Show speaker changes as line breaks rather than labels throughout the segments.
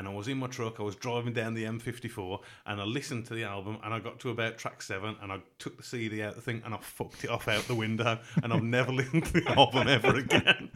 and I was in my truck. I was driving down the M54, and I listened to the album, and I got to about track seven, and I took the CD out the thing, and I fucked it off out the window, and I've never listened to the album ever again.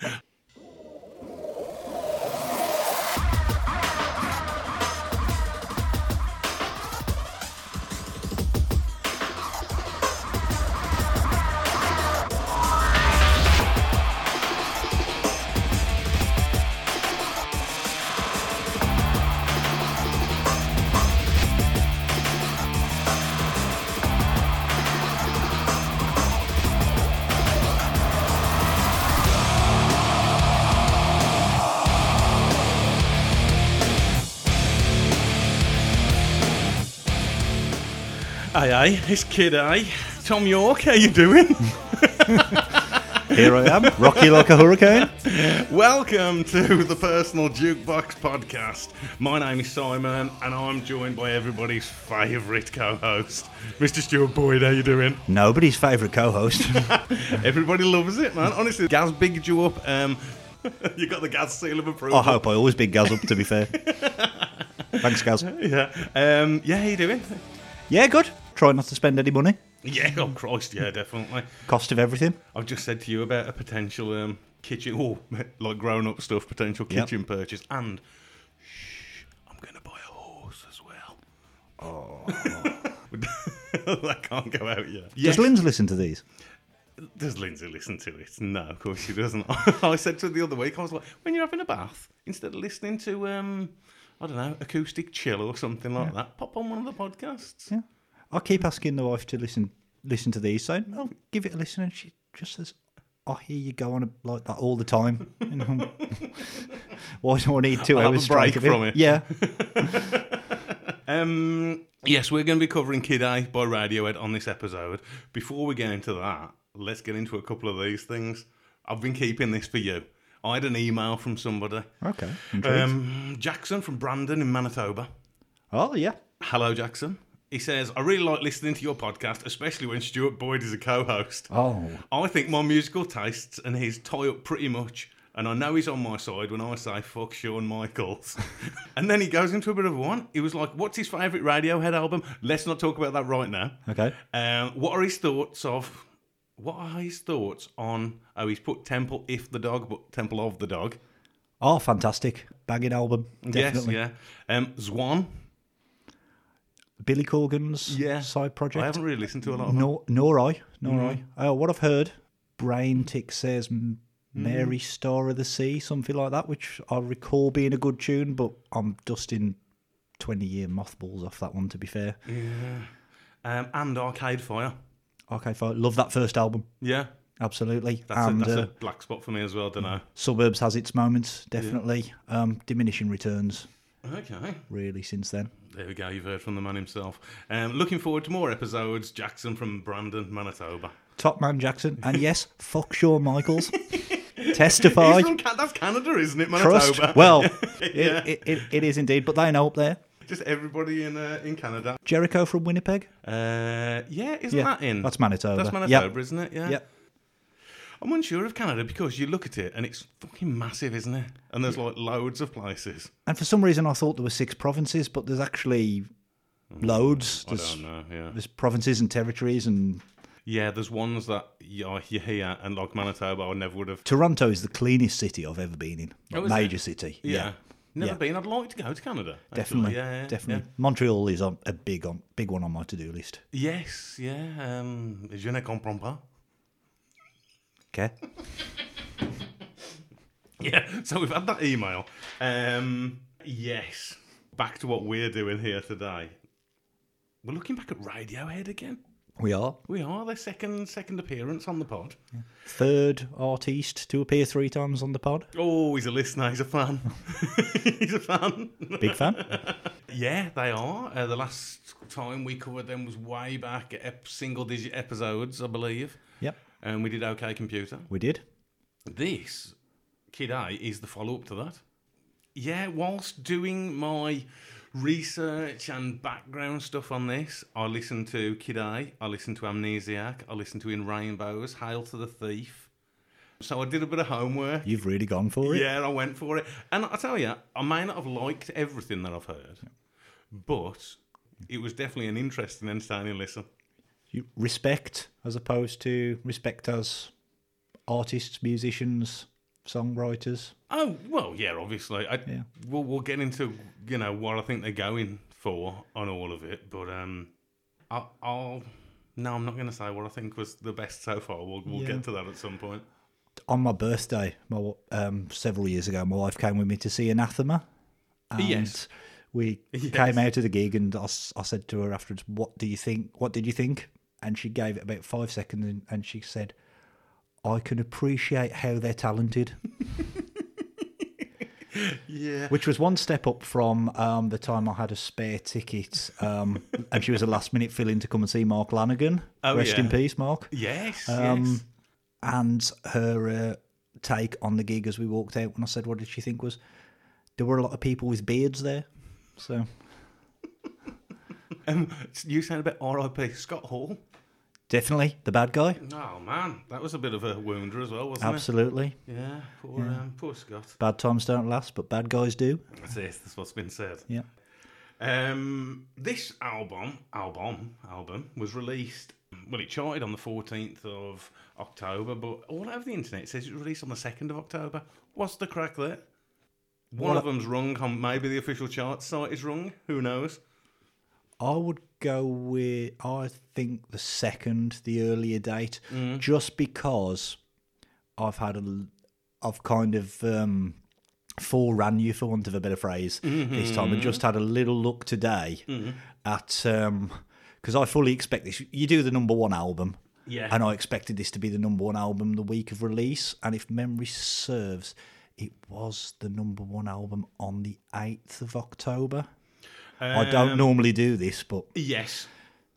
Aye, it's Kid A. Thom Yorke, how you doing?
Here I am, rocky like a hurricane.
Welcome to the Personal Jukebox Podcast. My name is Simon, and I'm joined by everybody's favourite co-host, Mr. Stuart Boyd. How you doing?
Nobody's favourite co-host.
Everybody loves it, man. Honestly, Gaz bigged you up. Um, you got the Gaz seal of approval.
I hope I always big Gaz up. To be fair, thanks, Gaz.
Yeah. Um, yeah, how you doing?
Yeah, good. Try not to spend any money.
Yeah, oh Christ, yeah, definitely.
Cost of everything.
I've just said to you about a potential um, kitchen, oh, like grown up stuff, potential
Yep.
kitchen purchase, and shh, I'm going to buy a horse as well. Oh. that can't go out yet. Yes.
Does Lindsay listen to these?
Does Lindsay listen to it? No, of course she doesn't. I said to her the other week, I was like, when you're having a bath, instead of listening to, um, I don't know, acoustic chill or something like that, pop on one of the podcasts.
Yeah. I keep asking the wife to listen listen to these, saying, "Oh, give it a listen," and she just says, "I hear you go on like that all the time." Why do I need 2
I'll have
hours
a break from it.
Yeah.
Um, yes, we're going to be covering Kid A by Radiohead on this episode. Before we get into that, let's get into a couple of these things. I've been keeping this for you. I had an email from somebody.
Okay.
Um, Jackson from Brandon in Manitoba.
oh yeah.
Hello, Jackson. He says, I really like listening to your podcast, especially when Stuart Boyd is a co host.
Oh.
I think my musical tastes and his tie up pretty much, and I know he's on my side when I say fuck Shawn Michaels. and then he goes into a bit of one. He was like, What's his favourite Radiohead album? Let's not talk about that right now.
Okay.
Um, what are his thoughts of. What are his thoughts on. Oh, he's put Temple If the Dog, but Temple of the Dog.
Oh, fantastic. Banging album. Definitely.
Yes, yeah. Um, Zwan.
Billy Corgan's
Yeah.
side project.
I haven't really listened to a lot of them.
Nor, nor I, nor I. Uh, what I've heard, Brain Tick says M- Mary Star of the Sea, something like that, which I recall being a good tune, but I'm dusting 20 year mothballs off that one, to be fair.
Um, and Arcade Fire.
Arcade Fire. Love that first album,
Yeah.
absolutely.
That's,
and
a, that's
uh,
a black spot for me as well, don't know.
Suburbs has its moments, definitely. Um, diminishing returns,
Okay.
really, since then.
There we go. You've heard from the man himself. Um, looking forward to more episodes. Jackson from Brandon, Manitoba.
Top Man Jackson. And yes, fuck Shawn Michaels. Testify.
From that's Canada, isn't it? Manitoba.
Trust. Well,
Yeah.
it, it, it, is indeed, but they know up there.
Just everybody in uh, in Canada.
Jericho from Winnipeg.
Uh, yeah, isn't
Yeah,
that in?
that's Manitoba.
That's
Yep.
Manitoba, isn't it? Yeah.
Yep.
I'm unsure of Canada because you look at it and it's fucking massive, isn't it? And there's like loads of places.
And for some reason, I thought there were six provinces, but there's actually loads.
I
There's,
don't know. Yeah.
there's provinces and territories, and
Yeah, there's ones that you, you hear and like Manitoba, I never would have.
Toronto is the cleanest city I've ever been in. Like,
Oh, is
major city.
Yeah. Never
Yeah.
been. I'd like to go to Canada. actually.
Definitely,
Yeah, yeah,
definitely. Montreal is on a big on big one on my to do list.
yeah. Yes, yeah. Um, je ne comprends pas.
Okay.
Yeah, so we've had that email. Um, yes, back to what we're doing here today. We're looking back at Radiohead again.
We are
We are their second second appearance on the pod.
third artiste to appear three times on the pod.
Oh, he's a listener. He's a fan. he's a fan.
Big fan.
Yeah, they are. Uh, the last time we covered them was way back at ep- single digit episodes, I believe.
yep,
And we did OK Computer.
we did.
This, Kid A, is the follow up to that. Yeah, whilst doing my research and background stuff on this, I listened to Kid A, I listened to Amnesiac, I listened to In Rainbows, Hail to the Thief, So I did a bit of homework.
You've really gone for it.
Yeah, I went for it. And I tell you, I may not have liked everything that I've heard, but it was definitely an interesting, entertaining listen.
Respect as opposed to respect as artists, musicians, songwriters.
Oh well, yeah, obviously. I,
Yeah.
We'll we'll get into you know what I think they're going for on all of it, but um, I, I'll no, I'm not going to say what I think was the best so far. We'll we'll
Yeah.
get to that at some point.
On my birthday, my, um, several years ago, my wife came with me to see Anathema. And
Yes.
We
Yes.
came out of the gig, and I, I said to her afterwards, "What do you think? What did you think?" And she gave it about five seconds, and, and she said, "I can appreciate how they're talented."
Yeah.
which was one step up from um, the time I had a spare ticket, um, and she was a last minute fill in to come and see Mark Lanegan.
Oh,
Rest in peace, Mark.
Yes.
Um,
yes.
And her uh, take on the gig as we walked out, when I said, "What did she think?" was there were a lot of people with beards there, so
Um, you a bit R.I.P. Scott Hall.
Definitely the bad guy.
Oh man, that was a bit of a wounder as well, wasn't
Absolutely,
it? Absolutely. Yeah. Poor Um, poor Scott.
bad times don't last, but bad guys do.
That's it. That's what's been said.
Yeah.
Um, this album, album, album was released. Well, it charted on the fourteenth of October, but all over the internet it says it was released on the second of October. What's the crack there? One of them's wrong. On maybe the official chart site is wrong. Who knows?
I would go with I think the second, the earlier date,
Mm.
just because I've had a, I've kind of um, foreran you for want of a better phrase this time, and just had a little look today at because I fully expect this. You do the number one album,
Yeah.
and I expected this to be the number one album the week of release, and if memory serves, it was the number one album on the eighth of October. I don't
Um,
normally do this, but
Yes.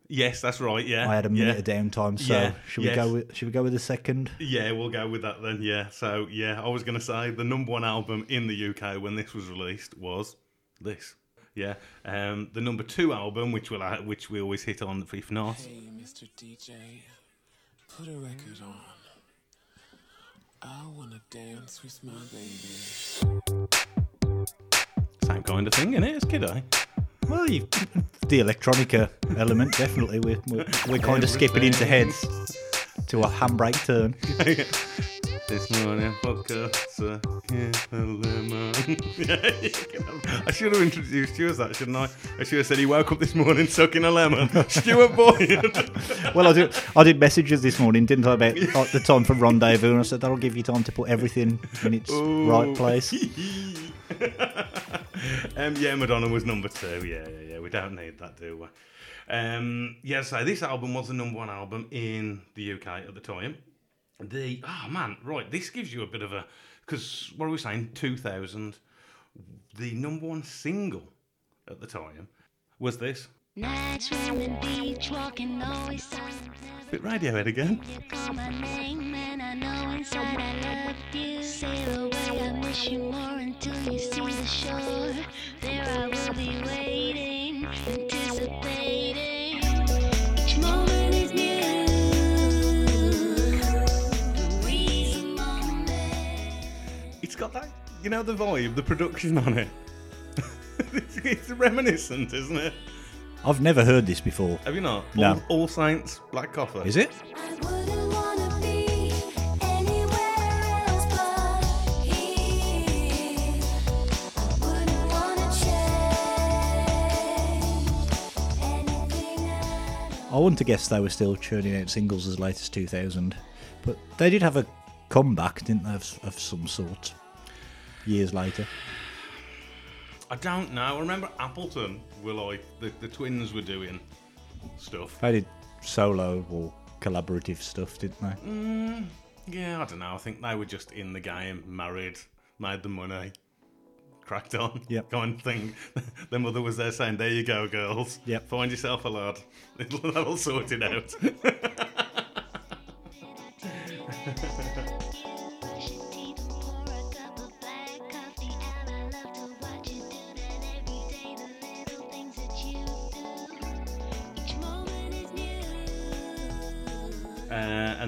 Yes, that's right. Yeah.
I had a
yeah.
minute of downtime. So
Yeah,
should we go with should we go with the second?
Yeah, we'll go with that then. Yeah. So yeah, I was going to say the number one album in the UK when this was released was this. Yeah. Um, the number two album, which will which we always hit on, if not,
Hey, Mr. DJ, put a record on. I wanna dance with my baby.
same kind of thing, innit? It's kiddo.
Well, you, the electronica element definitely. We're we're, we're kind of skipping into heads to a handbrake turn.
This morning, podcast, uh, yeah, a lemon. Yeah, you can have- I should have introduced you as that, shouldn't I? I should have said he woke up this morning sucking a lemon. Stuart Boyd.
Well, I did I did messages this morning, didn't I? About like, the time for rendezvous, and I said that'll give you time to put everything in its right place.
um, yeah, Madonna was number two. Yeah, yeah, yeah. We don't need that, do we? Um, yeah, so this album was the number one album in the UK at the time. The oh man, right. This gives you a bit of a because what are we saying? Two thousand. The number one single at the time was this.
Nights beach, walking always.
Bit Radiohead again. It's got that, you know, the vibe, the production on it. it's reminiscent, isn't it?
I've never heard this before.
Have you not?
No.
All, All Saints Black Coffee.
Is it?
I wouldn't wanna be anywhere else but here. Wouldn't wanna change anything at all.
I wouldn't have guessed they were still churning out singles as late as 2000, but they did have a comeback, didn't they, of, of some sort years later.
I don't know. I remember Appleton were like the, the twins were doing stuff.
They did solo or collaborative stuff, didn't they?
Mm, yeah, I don't know. I think they were just in the game, married, made the money, cracked on,
Yep.
kind of thing. Their mother was there saying, "There you go, girls.
Yep.
Find yourself a lad. It'll, that'll sort it out."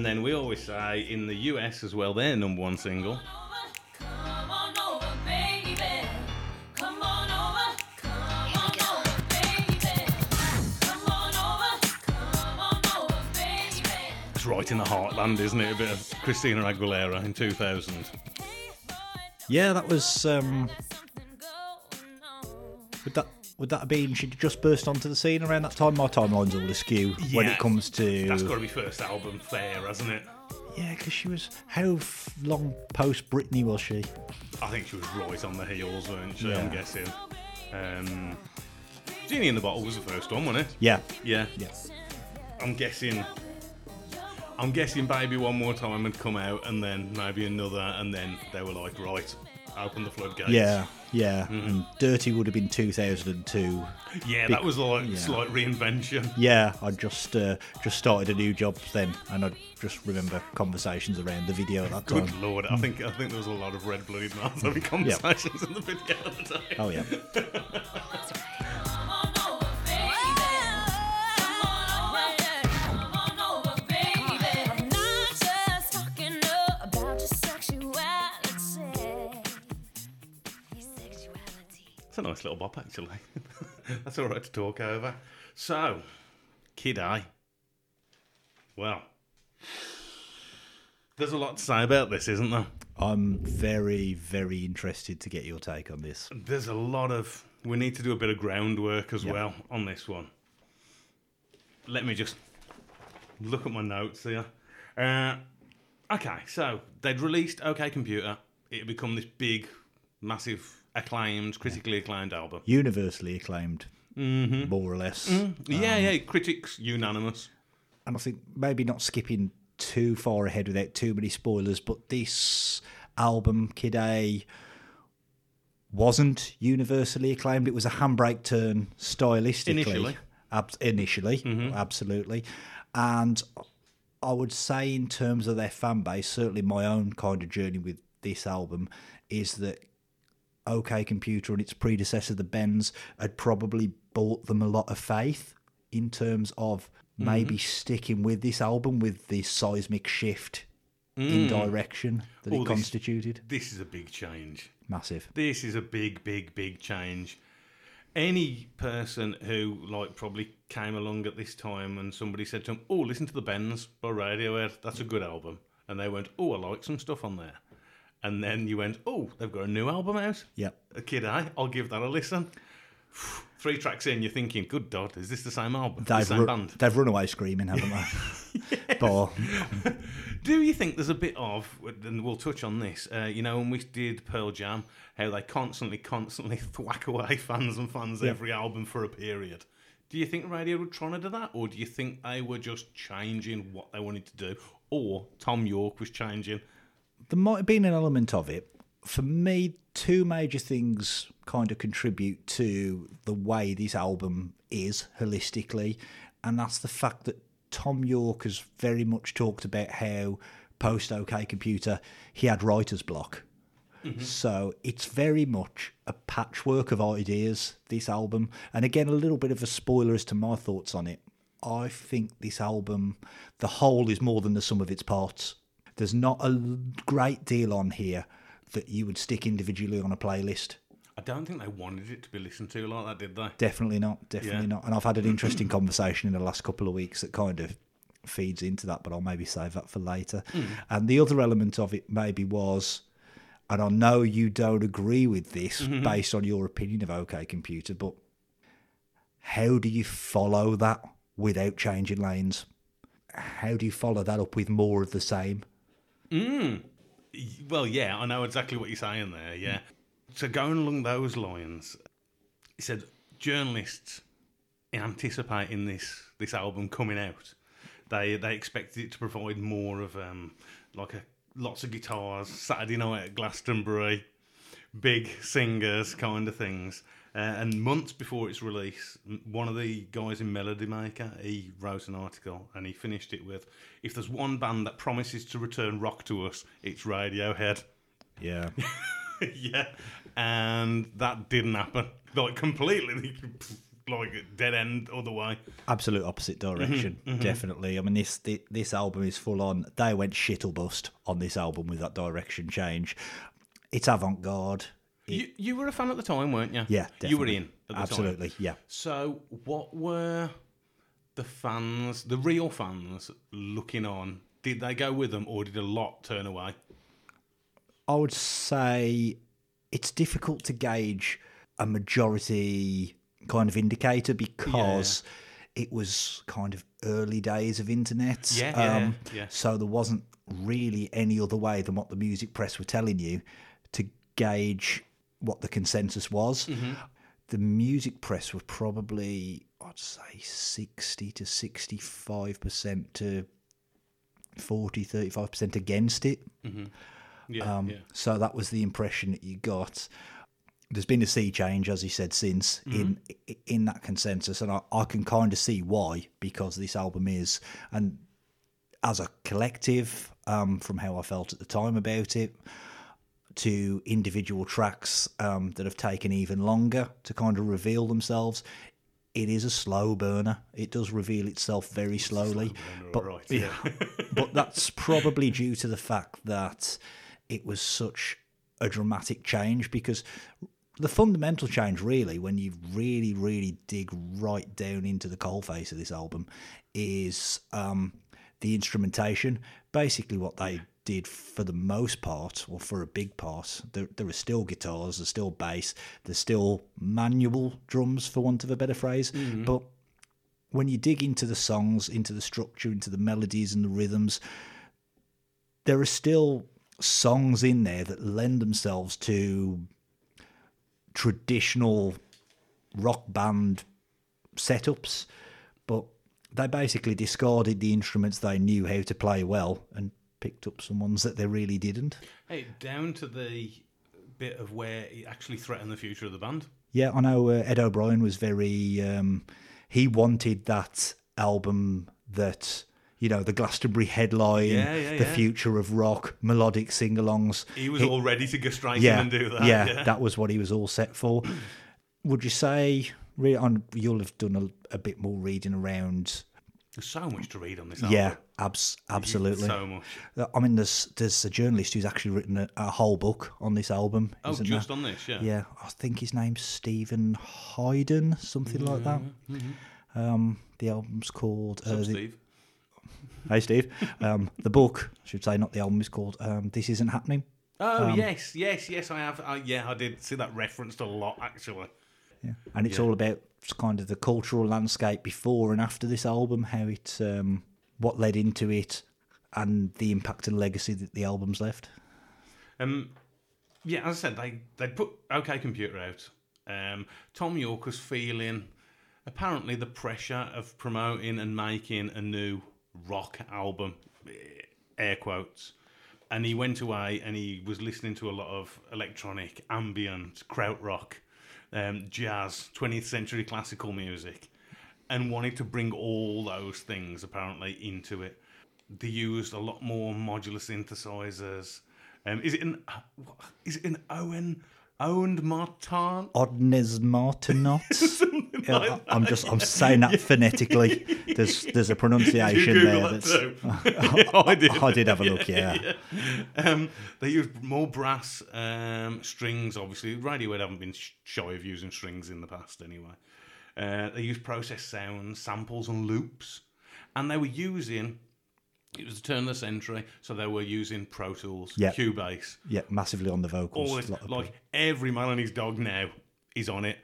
and
then we always say in the US as well, their number one single.
Come on over, baby. Come on over. Come on over, baby. Come on over. Come on over, baby.
It's right in the heartland, isn't it? A bit of Christina Aguilera in 2000.
Yeah, that was. Um, would that would that have been? she'd just burst onto the scene around that time. My timeline's all askew when it comes to.
That's got to be first album fair, hasn't it?
Yeah, because she was. How f- long post Britney was she?
I think she was right on the heels, weren't she?
Yeah.
I'm guessing. Um, Genie in the Bottle was the first one, wasn't it?
Yeah.
Yeah.
Yeah.
I'm guessing. I'm guessing Baby One More Time had come out, and then maybe another, and then they were like, right, open the floodgates.
Yeah, yeah.
Mm-hmm.
And Dirty would have been 2002.
Yeah,
Bec-
that was like
yeah.
slight reinvention.
Yeah, I just uh, just started a new job then, and I just remember conversations around the video at that time.
Good lord, I think I think there was a lot of red blood mouths having conversations in the video at the time.
Oh yeah,
a nice little bop, actually. That's all right to talk over. So, Kid Eye. Well, there's a lot to say about this, isn't there?
I'm very very interested to get your take on this.
There's a lot of. We need to do a bit of groundwork as
Yeah.
well on this one. Let me just look at my notes here. Uh, okay, so they'd released OK Computer. It had become this big, massive, acclaimed, critically acclaimed album.
Universally acclaimed, mm-hmm. more or less. Mm-hmm.
yeah, um, yeah, critics unanimous.
and I think maybe not skipping too far ahead without too many spoilers, but this album, Kid A, wasn't universally acclaimed. It was a handbrake turn stylistically.
Initially.
Ab- initially, mm-hmm. absolutely. And I would say, in terms of their fan base, certainly my own kind of journey with this album is that OK Computer and its predecessor, the Bends, had probably bought them a lot of faith in terms of mm-hmm. maybe sticking with this album with the seismic shift in mm. direction that
Oh,
it
this-
constituted.
This is a big change.
Massive.
This is a big, big, big change. Any person who like probably came along at this time and somebody said to them, "Oh, listen to the Bends by Radiohead. That's a good album," and they went, "Oh, I like some stuff on there," and then you went, "Oh, they've got a new album out."
Yep.
A kid, I, I'll give that a listen. Three tracks in, you're thinking, "Good God, is this the same album? The
They've,
same
ru-
band?"
they've run away screaming, haven't they? But
Do you think there's a bit of, and we'll touch on this, uh, you know, when we did Pearl Jam, how they constantly, constantly thwack away fans and fans every album for a period? Do you think Radio were trying to do that, or do you think they were just changing what they wanted to do, or Thom Yorke was changing?
There might have been an element of it. For me, two major things kind of contribute to the way this album is holistically, and that's the fact that Thom Yorke has very much talked about how post OK Computer he had writer's block. Mm-hmm. So it's very much a patchwork of ideas, this album. And again, a little bit of a spoiler as to my thoughts on it. I think this album, the whole is more than the sum of its parts. There's not a great deal on here that you would stick individually on a playlist.
I don't think they wanted it to be listened to like that, did they?
Definitely not. Definitely
Yeah.
not. And I've had an interesting conversation in the last couple of weeks that kind of feeds into that, but I'll maybe save that for later. Hmm. And the other element of it maybe was, and I know you don't agree with this mm-hmm. based on your opinion of OK Computer, but how do you follow that without changing lanes? How do you follow that up with more of the same?
Well, yeah, I know exactly what you're saying there. Yeah. So going along those lines, he said journalists in anticipating this this album coming out, they they expected it to provide more of um like a lots of guitars, Saturday night at Glastonbury, big singers kind of things. Uh, and months before its release, one of the guys in Melody Maker, he wrote an article and he finished it with, "If there's one band that promises to return rock to us, it's Radiohead."
Yeah.
yeah, and that didn't happen. Like completely, like dead end other way.
absolute opposite direction. Definitely. I mean, this, this album is full on. They went shit or bust on this album with that direction change. It's avant garde.
You, you were a fan at the time, weren't you?
Yeah, definitely.
You were in at the
Absolutely,
time.
yeah.
So, what were the fans, the real fans, looking on? Did they go with them, or did a lot turn away?
I would say it's difficult to gauge a majority kind of indicator because it was kind of early days of internet.
Yeah, yeah, um, yeah.
So there wasn't really any other way than what the music press were telling you to gauge what the consensus was.
Mm-hmm.
The music press were probably, I'd say, 60 to 65% to 40, 35% against it.
Yeah,
Um,
yeah.
So that was the impression that you got. There's been a sea change, as you said, since in in that consensus, and I, I can kind of see why because this album is, and as a collective, um, from how I felt at the time about it, to individual tracks um, that have taken even longer to kind of reveal themselves. It is a slow burner. It does reveal itself very slowly, but
right,
yeah, but that's probably due to the fact that it was such a dramatic change because the fundamental change really when you really really dig right down into the coalface of this album is um, the instrumentation basically what they did for the most part or for a big part there, there are still guitars there's still bass there's still manual drums for want of a better phrase. Mm-hmm. But when you dig into the songs, into the structure, into the melodies and the rhythms, there are still songs in there that lend themselves to traditional rock band setups, but they basically discarded the instruments they knew how to play well and picked up some ones that they really didn't.
Hey, down to the bit of where it actually threatened the future of the band.
Yeah, I know uh, Ed O'Brien was very. Um, he wanted that album that you know the Glastonbury headline,
Yeah, yeah,
the
yeah.
future of rock, melodic sing-alongs.
He was all ready to go straight
yeah,
in and do that.
yeah, that was what he was all set for. Would you say? Re- on, you'll have done a, a bit more reading around.
There's so much to read on this.
Yeah, abs- absolutely.
So much.
I mean, there's there's a journalist who's actually written a, a whole book on this album.
Oh,
isn't
just
there?
on this, yeah.
Yeah, I think his name's Stephen Hayden, something like that. Um, the album's called. Uh, the,
Steve?
hey, Steve. Um, the book, I should say, not the album, is called um, "This Isn't Happening."
Oh,
um,
yes, yes, yes, I have. Uh, yeah, I did see that referenced a lot, actually.
Yeah. And it's all about kind of the cultural landscape before and after this album, how it, um, what led into it, and the impact and legacy that the album's left.
Um, yeah, as I said, they they put OK Computer out. Um, Thom Yorke was feeling apparently the pressure of promoting and making a new rock album, eh, air quotes. And he went away and he was listening to a lot of electronic, ambient, krautrock, um, jazz, 20th century classical music, and wanted to bring all those things apparently into it. They used a lot more modular synthesizers. Um, is it an is it an Owen owned Martin?
Ondes Martenot. Yeah, I'm just I'm saying that phonetically. There's there's a pronunciation there
that
that's?
I did.
I did have a look, yeah.
Um, they used more brass um, strings, obviously. Radiohead haven't been shy of using strings in the past, anyway. Uh, they used processed sounds, samples, and loops. And they were using, it was the turn of the century, so they were using Pro Tools,
Yeah.
Cubase,
Yeah, massively on the vocals.
all this.
lot of-
Like every man and his dog now is on it.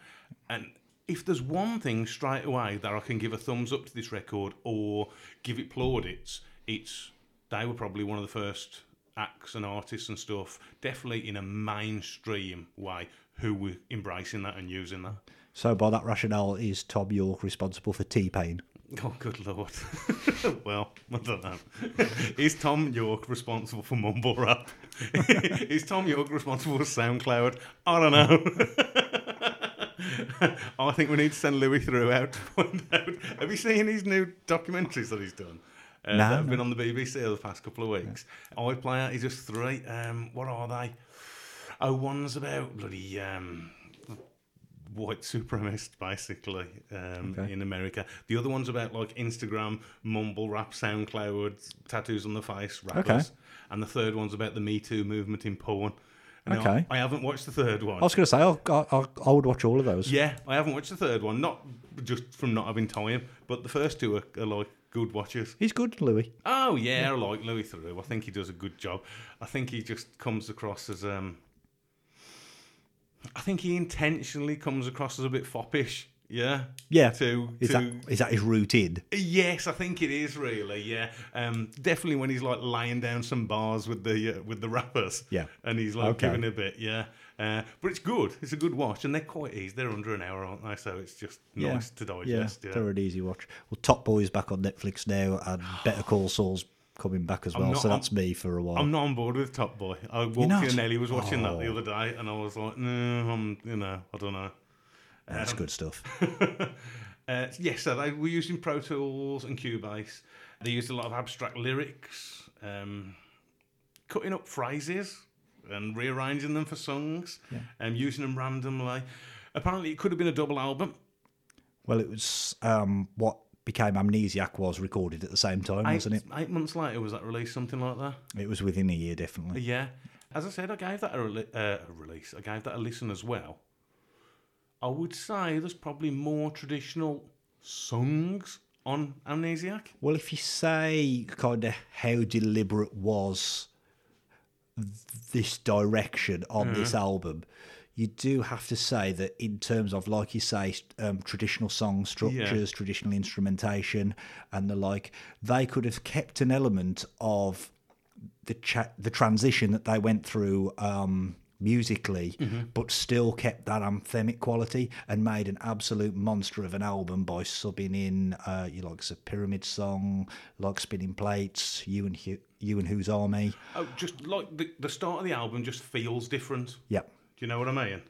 And if there's one thing straight away that I can give a thumbs up to this record or give it plaudits, it's they were probably one of the first acts and artists and stuff, definitely in a mainstream way, who were embracing that and using that.
So by that rationale, is Thom Yorke responsible for T Pain?
Oh, good lord. well, I don't know. Is Thom Yorke responsible for mumble rap? Is Thom Yorke responsible for SoundCloud? I don't know. I think we need to send Louis Theroux out to find out. Have you seen his new documentaries that he's done? Uh,
No,
that have
no.
been on the BBC over the past couple of weeks. iPlayer he's just three. Um, what are they? Oh, one's about bloody um, white supremacist, basically, um,
Okay.
in America. The other one's about like Instagram, mumble rap, SoundCloud, tattoos on the face, rappers.
Okay.
And the third one's about the Me Too movement in porn.
Okay.
I haven't watched the third one.
I was going to say, I, I, I would watch all of those.
Yeah, I haven't watched the third one, not just from not having time, but the first two are, are like good watches.
He's good, Louis.
Oh yeah, I like Louis Theroux. I think he does a good job. I think he just comes across as um. I think he intentionally comes across as a bit foppish. Yeah.
Yeah.
To
Is
to
that is that his routine?
yes, I think it is really. Yeah. Um. Definitely when he's like laying down some bars with the uh, with the rappers.
Yeah.
And he's like
Okay.
giving a bit. Yeah. Uh, but it's good. It's a good watch, and they're quite easy. They're under an hour, aren't they? So it's just nice to digest.
Yeah,
Yeah.
they're an easy watch. Well, Top Boy's back on Netflix now, and Better Call Saul's coming back as well.
not-
so that's
I'm-
me for a while.
I'm not on board with Top Boy. I walked in, Nelly was watching that the
Oh.
other day, and I was like, no, I'm, you know, I don't know.
That's good stuff.
Uh, yes, so they were using Pro Tools and Cubase. They used a lot of abstract lyrics, um, cutting up phrases and rearranging them for songs, and using them randomly. Apparently, it could have been a double album.
Well, it was um, what became Amnesiac was recorded at the same time,
Eight,
wasn't it?
eight months later, was that released? Something like that.
It was within a year, definitely.
Yeah. As I said, I gave that a, rele- uh, a release. I gave that a listen as well. I would say there's probably more traditional songs on Amnesiac.
Well, if you say kind of how deliberate was this direction on this album, you do have to say that in terms of, like you say, um, traditional song structures, traditional instrumentation, and the like, they could have kept an element of the cha- the transition that they went through um, musically, but still kept that anthemic quality and made an absolute monster of an album by subbing in, uh, you like a pyramid song, like spinning plates, you and Hu- you and whose army,
Oh, just like the, the start of the album just feels different.
yeah.
Do you know what I mean?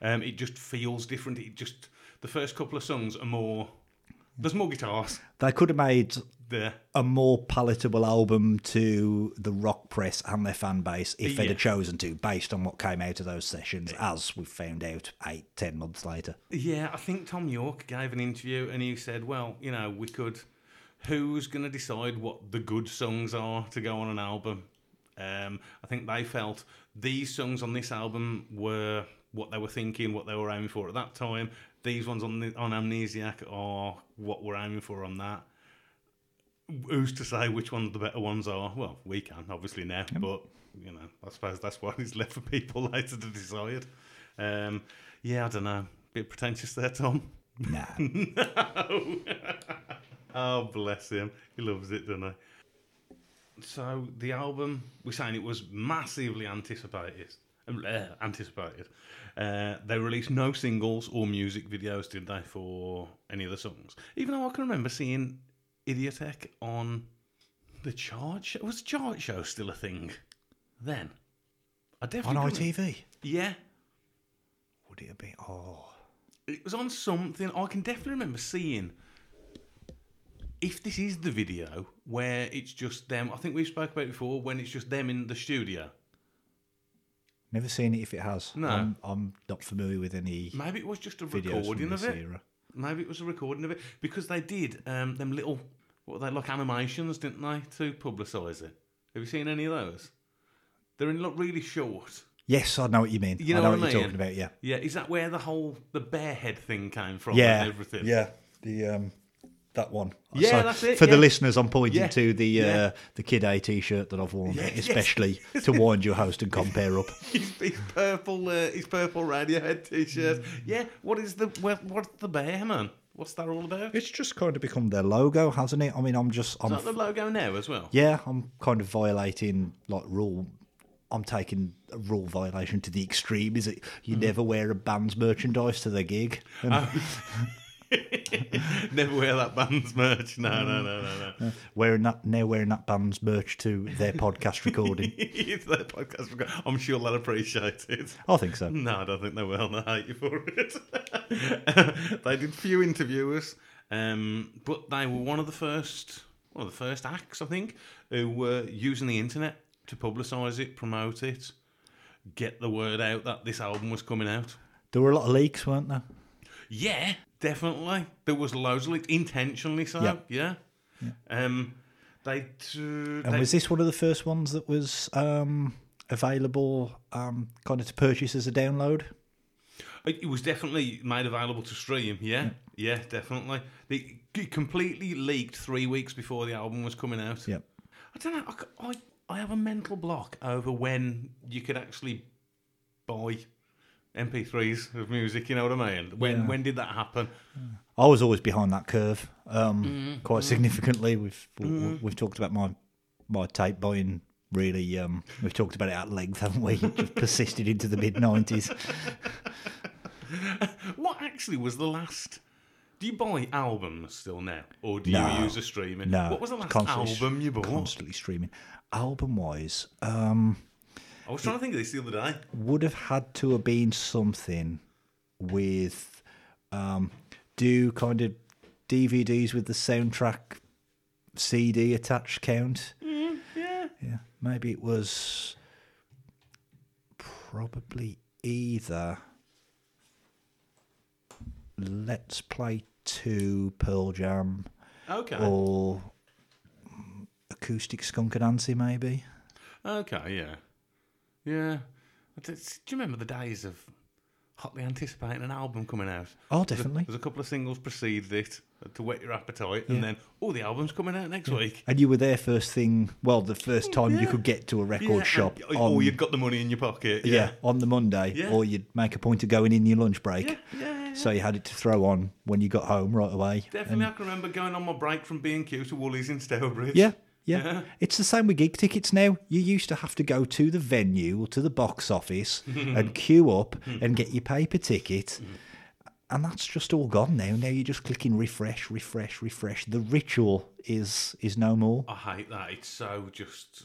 Um, it just feels different. It just the first couple of songs are more. There's more guitars
They could have made
there.
a more palatable album to the rock press and their fan base if they'd
Yeah.
have chosen to, based on what came out of those sessions, as we found out eight, ten months later.
Yeah, I think Thom Yorke gave an interview and he said, well, you know, we could. Who's going to decide what the good songs are to go on an album? Um, I think they felt these songs on this album were what they were thinking, what they were aiming for at that time. These ones on the, on Amnesiac are what we're aiming for on that. Who's to say which ones the better ones are? Well, we can obviously now, but you know, I suppose that's what is left for people later to decide. Um, yeah, I don't know. Bit pretentious there, Tom.
Nah.
Oh, bless him. He loves it, doesn't he? So the album, we're saying it was massively anticipated. Um, uh, anticipated. Uh, they released no singles or music videos, did they, for any of the songs? Even though I can remember seeing Idioteque on the chart show. Was the chart show still a thing then? I
on
definitely remember-
ITV?
Yeah,
Would it have been? Oh.
it was on something. I can definitely remember seeing. If this is the video where it's just them, I think we've spoke about it before. When it's just them in the studio,
Never seen it if it has.
No.
I'm, I'm not familiar with any
maybe it was just a recording of it.
era.
Maybe it was a recording of it because they did um, them little what they like animations, didn't they, to publicise it? Have you seen any of those? They're in look really short.
Yes, I know what you mean.
You
I
know
know
what
what,
I
you're talking about, yeah.
Yeah, is that where the whole the bear head thing came from?
Yeah.
and everything.
Yeah. The um that one.
Yeah, that's it,
For the listeners, I'm pointing
Yeah,
to the
yeah.
uh, the Kid A t-shirt that I've worn,
Yeah,
especially to wind your host and compare up.
his, his purple, uh, his purple Radiohead t-shirt. Yeah, what is the what, what's the bear man? What's that all about?
It's just kind of become their logo, hasn't it? I mean, I'm just, I'm,
that the logo now as well?
yeah, I'm kind of violating like rule. I'm taking a rule violation to the extreme. Is it you
Mm.
never wear a band's merchandise to their gig? And
Never wear that band's merch. No, no, no, no, no.
wearing that now wearing that band's merch to their podcast recording.
it's their podcast. record- I'm sure they'll appreciate it.
I think so.
No, I don't think they will. They hate you for it. they did few interviewers, um, but they were one of the first, one of the first acts, I think, who were using the internet to publicise it, promote it, get the word out that this album was coming out.
There were a lot of leaks, weren't there?
Yeah, definitely. There was loads of leaks, intentionally so.
Yeah.
Yeah. Um, they. Uh,
And
they
was this one of the first ones that was um, available, um, kind of to purchase as a download?
It was definitely made available to stream. Yeah, yeah, definitely. They it completely leaked three weeks before the album was coming out.
Yep.
I don't know. I I have a mental block over when you could actually buy MP3s of music. You know what I mean? When
Yeah.
when did that happen?
I was always behind that curve, um,
Mm-hmm.
quite significantly. We've we- we've talked about my my tape buying. Really, um, we've talked about it at length, haven't we? Just persisted into the mid nineties.
What actually was the last? Do you buy albums still now, or do
No.
you use a streaming?
No,
What was the last album you bought?
Constantly streaming. Album wise, um,
I was trying to think of this the other day.
would have had to have been something with um, do kind of DVDs with the soundtrack CD attached count.
Mm, Yeah.
Yeah, maybe it was probably either Let's Play 2 Pearl Jam
Okay.
or Acoustic Skunk Anansie, maybe.
Okay, yeah. Yeah. Do you remember the days of hotly anticipating an album coming out?
Oh,
There's a-
definitely.
There's a couple of singles preceded it to whet your appetite,
Yeah.
and then, oh, the album's coming out next week.
And you were there first thing, well, the first time you could get to a record
Yeah,
shop.
and-
on,
or you'd got the money in your pocket.
yeah.
Yeah.
on the Monday,
Yeah.
or you'd make a point of going in your lunch break.
Yeah, yeah, yeah.
So you had it to throw on when you got home right away.
Definitely, I can remember going on my break from B&Q to Woolies in Stourbridge.
Yeah, yeah.
Yeah.
It's the same with gig tickets now. You used to have to go to the venue or to the box office and queue up and get your paper ticket. And that's just all gone now. Now you're just clicking refresh, refresh, refresh. The ritual is is no more.
I hate that. It's so just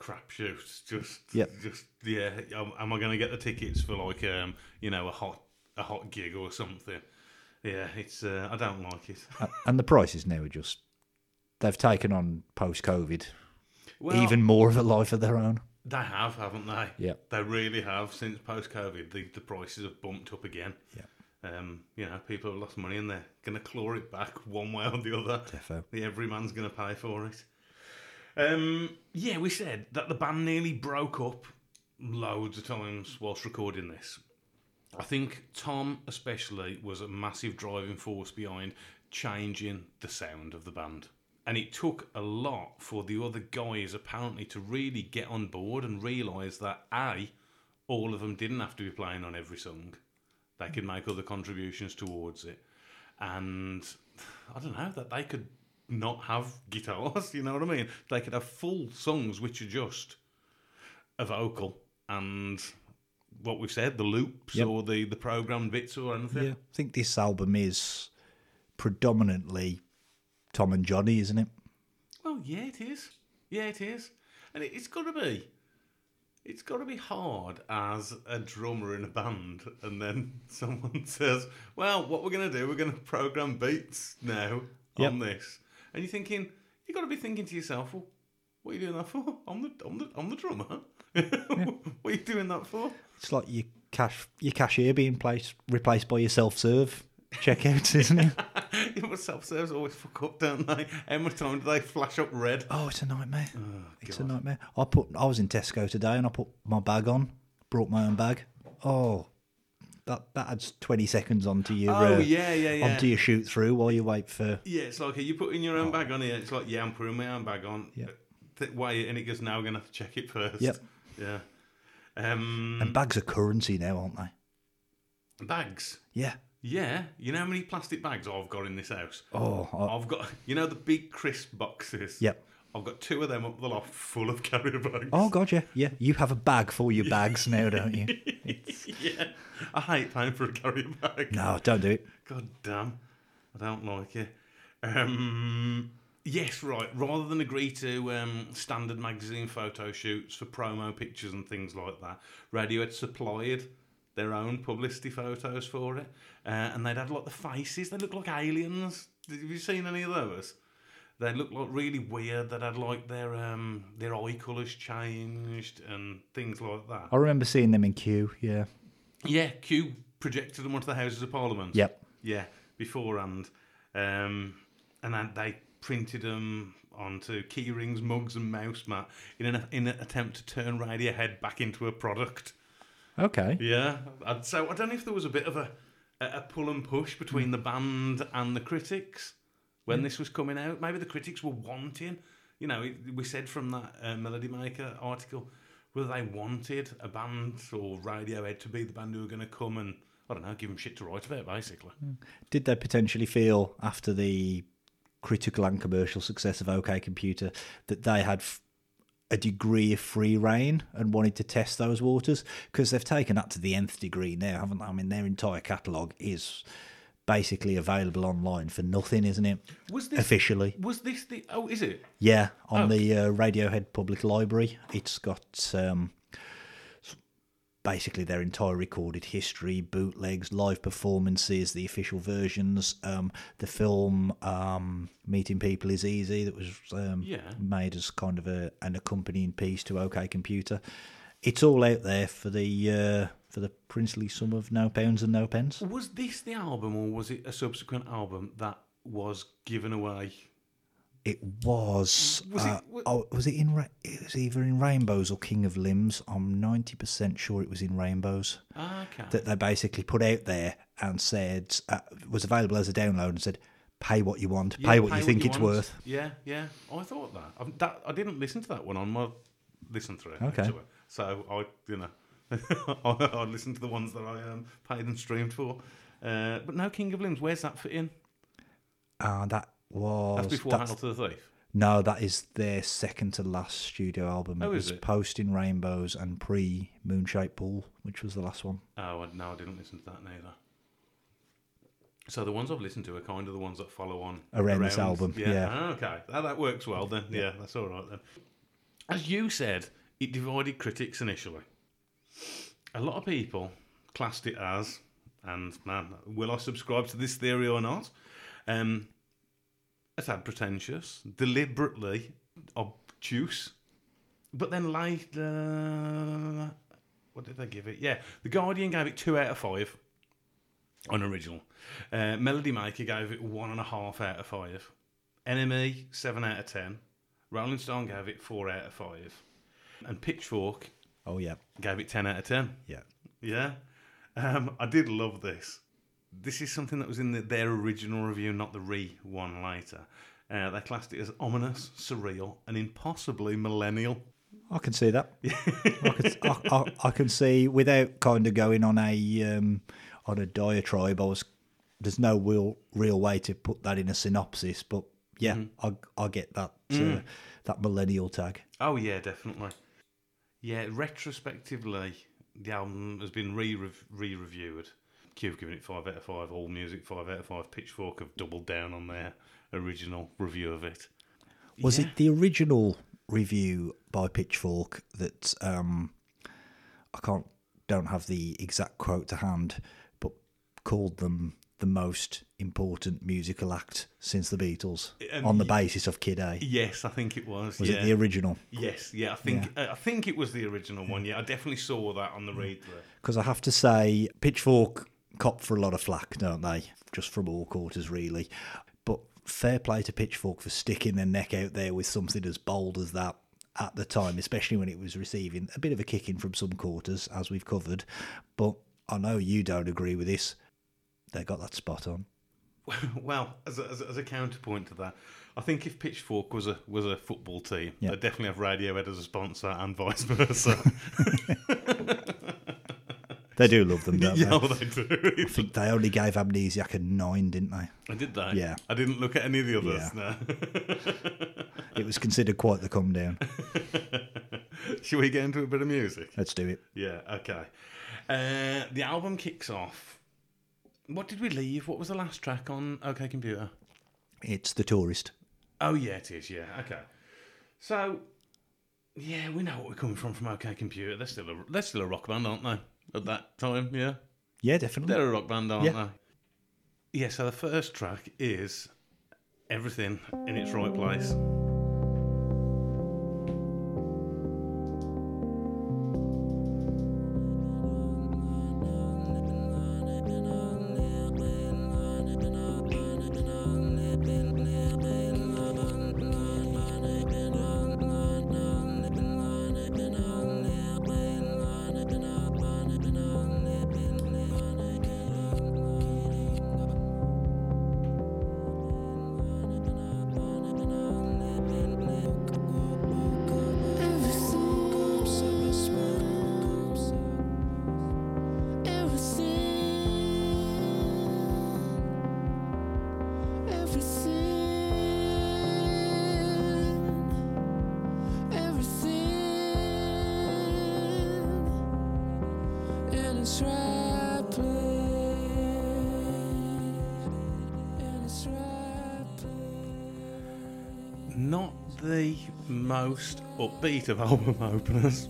crapshoot. Just,
Yep.
just yeah. Am, am I going to get the tickets for like um, you know, a hot a hot gig or something? Yeah, it's. Uh, I don't like it.
And the prices now are just they've taken on post COVID
Well,
even more of a life of their own.
they have, haven't they?
Yep.
They really have. Since post COVID, the, the prices have bumped up again.
Yeah.
Um, you know, people have lost money and they're going to claw it back one way or the other.
Defo.
The everyman's going to pay for it. Um, yeah, we said that the band nearly broke up loads of times whilst recording this. I think Tom, especially, was a massive driving force behind changing the sound of the band. And it took a lot for the other guys, apparently, to really get on board and realise that A, all of them didn't have to be playing on every song. They could make other contributions towards it. And I don't know, that they could not have guitars, you know what I mean? They could have full songs which are just a vocal and what we've said, the loops
Yep.
or the, the programmed bits or anything.
Yeah, I think this album is predominantly Tom and Jonny, isn't it?
Well, yeah, it is. Yeah, it is. And it, it's got to be. It's got to be hard as a drummer in a band, and then someone says, "Well, what we're going to do? We're going to program beats now on this," and you're thinking, you've got to be thinking to yourself, "Well, what are you doing that for? I'm the, I'm the, I'm the drummer. what are you doing that for?"
It's like your cash, your cashier being placed, replaced by your self-serve checkouts, isn't it?
yeah, but self-serves always fuck up, don't they? How much time do they flash up red?
Oh, it's a nightmare. it's a nightmare. I put, I was in Tesco today, and I put my bag on. Brought my own bag. Oh, that that adds twenty seconds onto your
Oh,
uh,
yeah, yeah, yeah.
onto your shoot through while you wait for.
Yeah, it's like, are you putting your own bag on here? It's like, yeah, I'm putting my own bag on.
Yeah.
Wait, and it goes, now we're going to have to check it first.
Yep.
Yeah. Um,
And bags are currency now, aren't they?
bags.
Yeah.
Yeah. You know how many plastic bags I've got in this house?
Oh, I,
I've got, you know, the big crisp boxes?
Yep.
I've got two of them up the loft full of carrier bags.
oh god, yeah, yeah. You have a bag for your bags now, don't you?
yeah. I hate paying for a carrier bag.
No, don't do it.
God damn. I don't like it. Um, yes, right. Rather than agree to um, standard magazine photo shoots for promo pictures and things like that, Radiohead supplied their own publicity photos for it. Uh, and they'd had like the faces, they look like aliens. Have you seen any of those? They look like really weird. That had like their um, their eye colours changed and things like that.
I remember seeing them in Q. Yeah,
Yeah, Q projected them onto the Houses of Parliament.
Yep.
Yeah, beforehand. Um, and then they printed them onto keyrings, mugs, and mouse mat in an, in an attempt to turn Radiohead back into a product.
Okay.
Yeah. And so I don't know if there was a bit of a, a pull and push between hmm. the band and the critics when hmm. this was coming out. Maybe the critics were wanting, you know, we said from that uh, Melody Maker article, whether they wanted a band or Radiohead to be the band who were going to come and, I don't know, give them shit to write about, basically. Hmm.
Did they potentially feel after the critical and commercial success of OK Computer that they had f- a degree of free rein and wanted to test those waters? Because they've taken that to the nth degree now, haven't they? I mean, their entire catalogue is basically available online for nothing, isn't it?
Was this
Officially.
Was this the? Oh, is it?
Yeah, on
Oh.
the uh, Radiohead Public Library, it's got um, basically their entire recorded history, bootlegs, live performances, the official versions, um, the film um, "Meeting People Is Easy" that was um,
Yeah.
made as kind of a, an accompanying piece to OK Computer. It's all out there for the uh, for the princely sum of no pounds and no pence.
Was this the album, or was it a subsequent album that was given away?
It was.
Was it-
uh, oh, was it in? It was either in Rainbows or King of Limbs. I'm ninety percent sure it was in Rainbows
Okay.
that they basically put out there and said uh, was available as a download and said, "Pay what you want,
Yeah,
pay what you think it's
want.
worth."
Yeah, yeah. I thought that. I, that. I didn't listen to that one on my listen through.
Okay.
actually. So I, you know, I, I listened to the ones that I um, paid and streamed for. Uh, but no King of Limbs. Where's that fit in?
Uh, that was
That's before
that's-
Hail to the Thief.
no, that is their second to last studio album.
Oh,
it was
it?
post in Rainbows and pre Moonshaped Pool, which was the last one.
Oh no, I didn't listen to that neither. So the ones I've listened to are kind of the ones that follow on
Around this album, yeah.
Ah, Okay, that, that works well then. Yeah, that's all right then. As you said, it divided critics initially. A lot of people classed it as, and man, will I subscribe to this theory or not? Um, a tad pretentious, deliberately obtuse, but then later, what did they give it? Yeah, the Guardian gave it two out of five on original. Uh, Melody Maker gave it one and a half out of five. NME seven out of ten. Rolling Stone gave it four out of five, and Pitchfork
Oh yeah,
gave it ten out of ten.
yeah.
Yeah, um, I did love this. This is something that was in the, their original review, not the re one later. Uh, they classed it as ominous, surreal, and impossibly millennial.
I can see that. I, can, I, I, I can see without kind of going on a um, on a diatribe. I was there's no real real way to put that in a synopsis, but yeah, I I get that uh, that millennial tag.
Oh yeah, definitely. Yeah, retrospectively, the album has been re re reviewed. Q have given it five out of five. All Music five out of five. Pitchfork have doubled down on their original review of it.
Was
Yeah.
it the original review by Pitchfork that um, I can't don't have the exact quote to hand, but called them the most important musical act since the Beatles
Um,
on the basis of Kid A?
Yes, I think it was.
Was
yeah.
it the original?
Yes, yeah, I think uh, I think it was the original one. Yeah, I definitely saw that on the read.
Because I have to say, Pitchfork cop for a lot of flack, don't they? Just from all quarters, really. But fair play to Pitchfork for sticking their neck out there with something as bold as that at the time, especially when it was receiving a bit of a kicking from some quarters, as we've covered. But I know you don't agree with this. They got that spot on.
Well, as a, as, a, as a counterpoint to that, I think if Pitchfork was a was a football team,
Yeah.
they'd definitely have Radiohead as a sponsor and vice versa.
They do love them, don't they?
yeah,
they?
they do.
I think they only gave Amnesiac a nine, didn't they?
I did that.
Yeah.
I didn't look at any of the others.
Yeah.
No.
It was considered quite the come down.
Shall we get into a bit of music?
Let's do it.
Yeah. Okay. Uh, the album kicks off. What did we leave? What was the last track on OK Computer?
It's The Tourist.
Oh yeah, it is. Yeah. Okay. So, yeah, we know what we're coming from from OK Computer. They're still a they're still a rock band, aren't they? At that time, yeah,
Yeah, definitely.
they're a rock band, aren't
Yeah.
they? Yeah. So the first track is everything in its right place. Upbeat of album openers.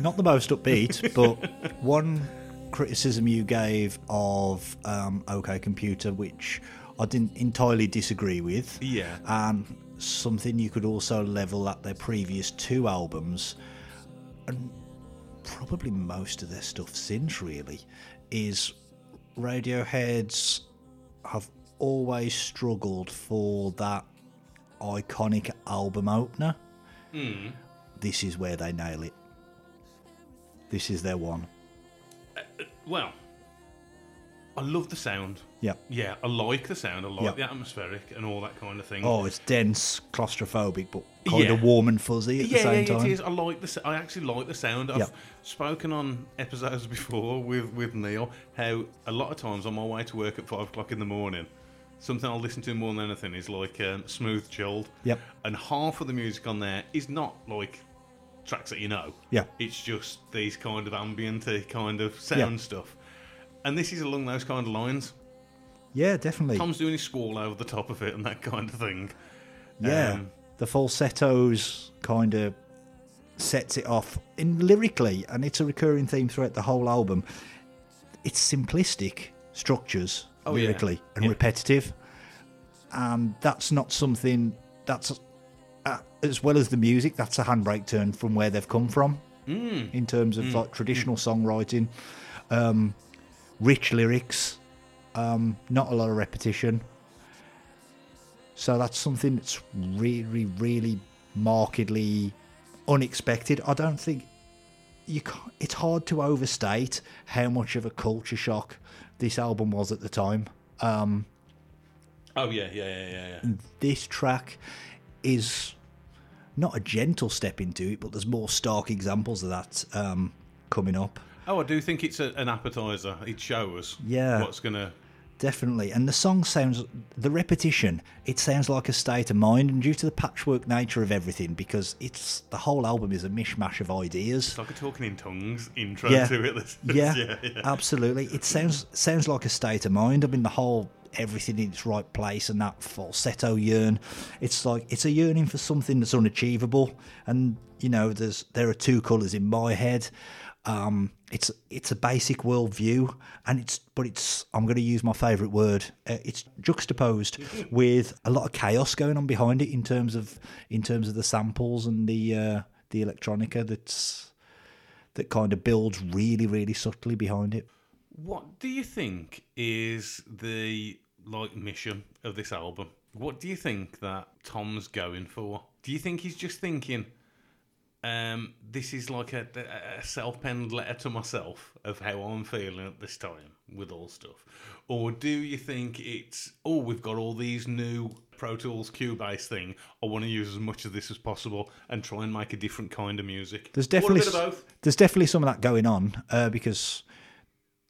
Not the most upbeat, but one criticism you gave of um, OK Computer, which I didn't entirely disagree with,
Yeah.
and something you could also level at their previous two albums, and probably most of their stuff since really, is Radiohead's have always struggled for that iconic album opener. Mm. This is where they nail it. This is their one.
Uh, well, I love the sound.
Yeah.
Yeah, I like the sound. I like
Yeah.
the atmospheric and all that kind of thing.
Oh, it's dense, claustrophobic, but kind
Yeah.
of warm and fuzzy at
yeah,
the same
yeah,
time.
it is. I like the. I actually like the sound. I've
Yeah.
spoken on episodes before with with Neil how a lot of times on my way to work at five o'clock in the morning, something I'll listen to more than anything is like um, smooth chilled.
Yep.
And half of the music on there is not like tracks that you know.
Yeah.
It's just these kind of ambient kind of sound
Yeah.
stuff. And this is along those kind of lines.
Yeah, definitely.
Thom's doing his squall over the top of it and that kind of thing.
yeah,
Um,
the falsettos kind of sets it off in lyrically, and it's a recurring theme throughout the whole album. It's simplistic structures
Oh, yeah.
and
Yeah.
repetitive, and that's not something that's uh, as well as the music. That's a handbrake turn from where they've come from
Mm.
in terms of like traditional songwriting, um, rich lyrics, um, not a lot of repetition. So that's something that's really, really markedly unexpected. I don't think you. Can't, it's hard to overstate how much of a culture shock this album was at the time. Um,
Oh yeah, yeah, yeah, yeah, yeah.
this track is not a gentle step into it, but there's more stark examples of that um, coming up.
Oh, I do think it's a, an appetizer. It shows
Yeah.
what's gonna.
Definitely. And the song sounds, the repetition, it sounds like a state of mind. And due to the patchwork nature of everything, because it's the whole album is a mishmash of ideas.
It's like a talking in tongues intro
Yeah.
to it.
Yeah,
yeah, yeah.
absolutely. It sounds sounds like a state of mind. I mean, the whole everything in its right place and that falsetto yearn. It's like it's a yearning for something that's unachievable. And you know, there's there are two colours in my head. Um, it's it's a basic worldview, and it's but it's I'm going to use my favourite word. Uh, it's juxtaposed with a lot of chaos going on behind it in terms of in terms of the samples and the uh, the electronica that's that kind of builds really really subtly behind it.
What do you think is the like mission of this album? What do you think that Thom's going for? Do you think he's just thinking, um, this is like a, a self-penned letter to myself of how I'm feeling at this time with all stuff, or do you think it's oh we've got all these new Pro Tools Cubase thing? I want to use as much of this as possible and try and make a different kind of music.
There's definitely
a bit of both.
there's definitely some of that going on uh, because,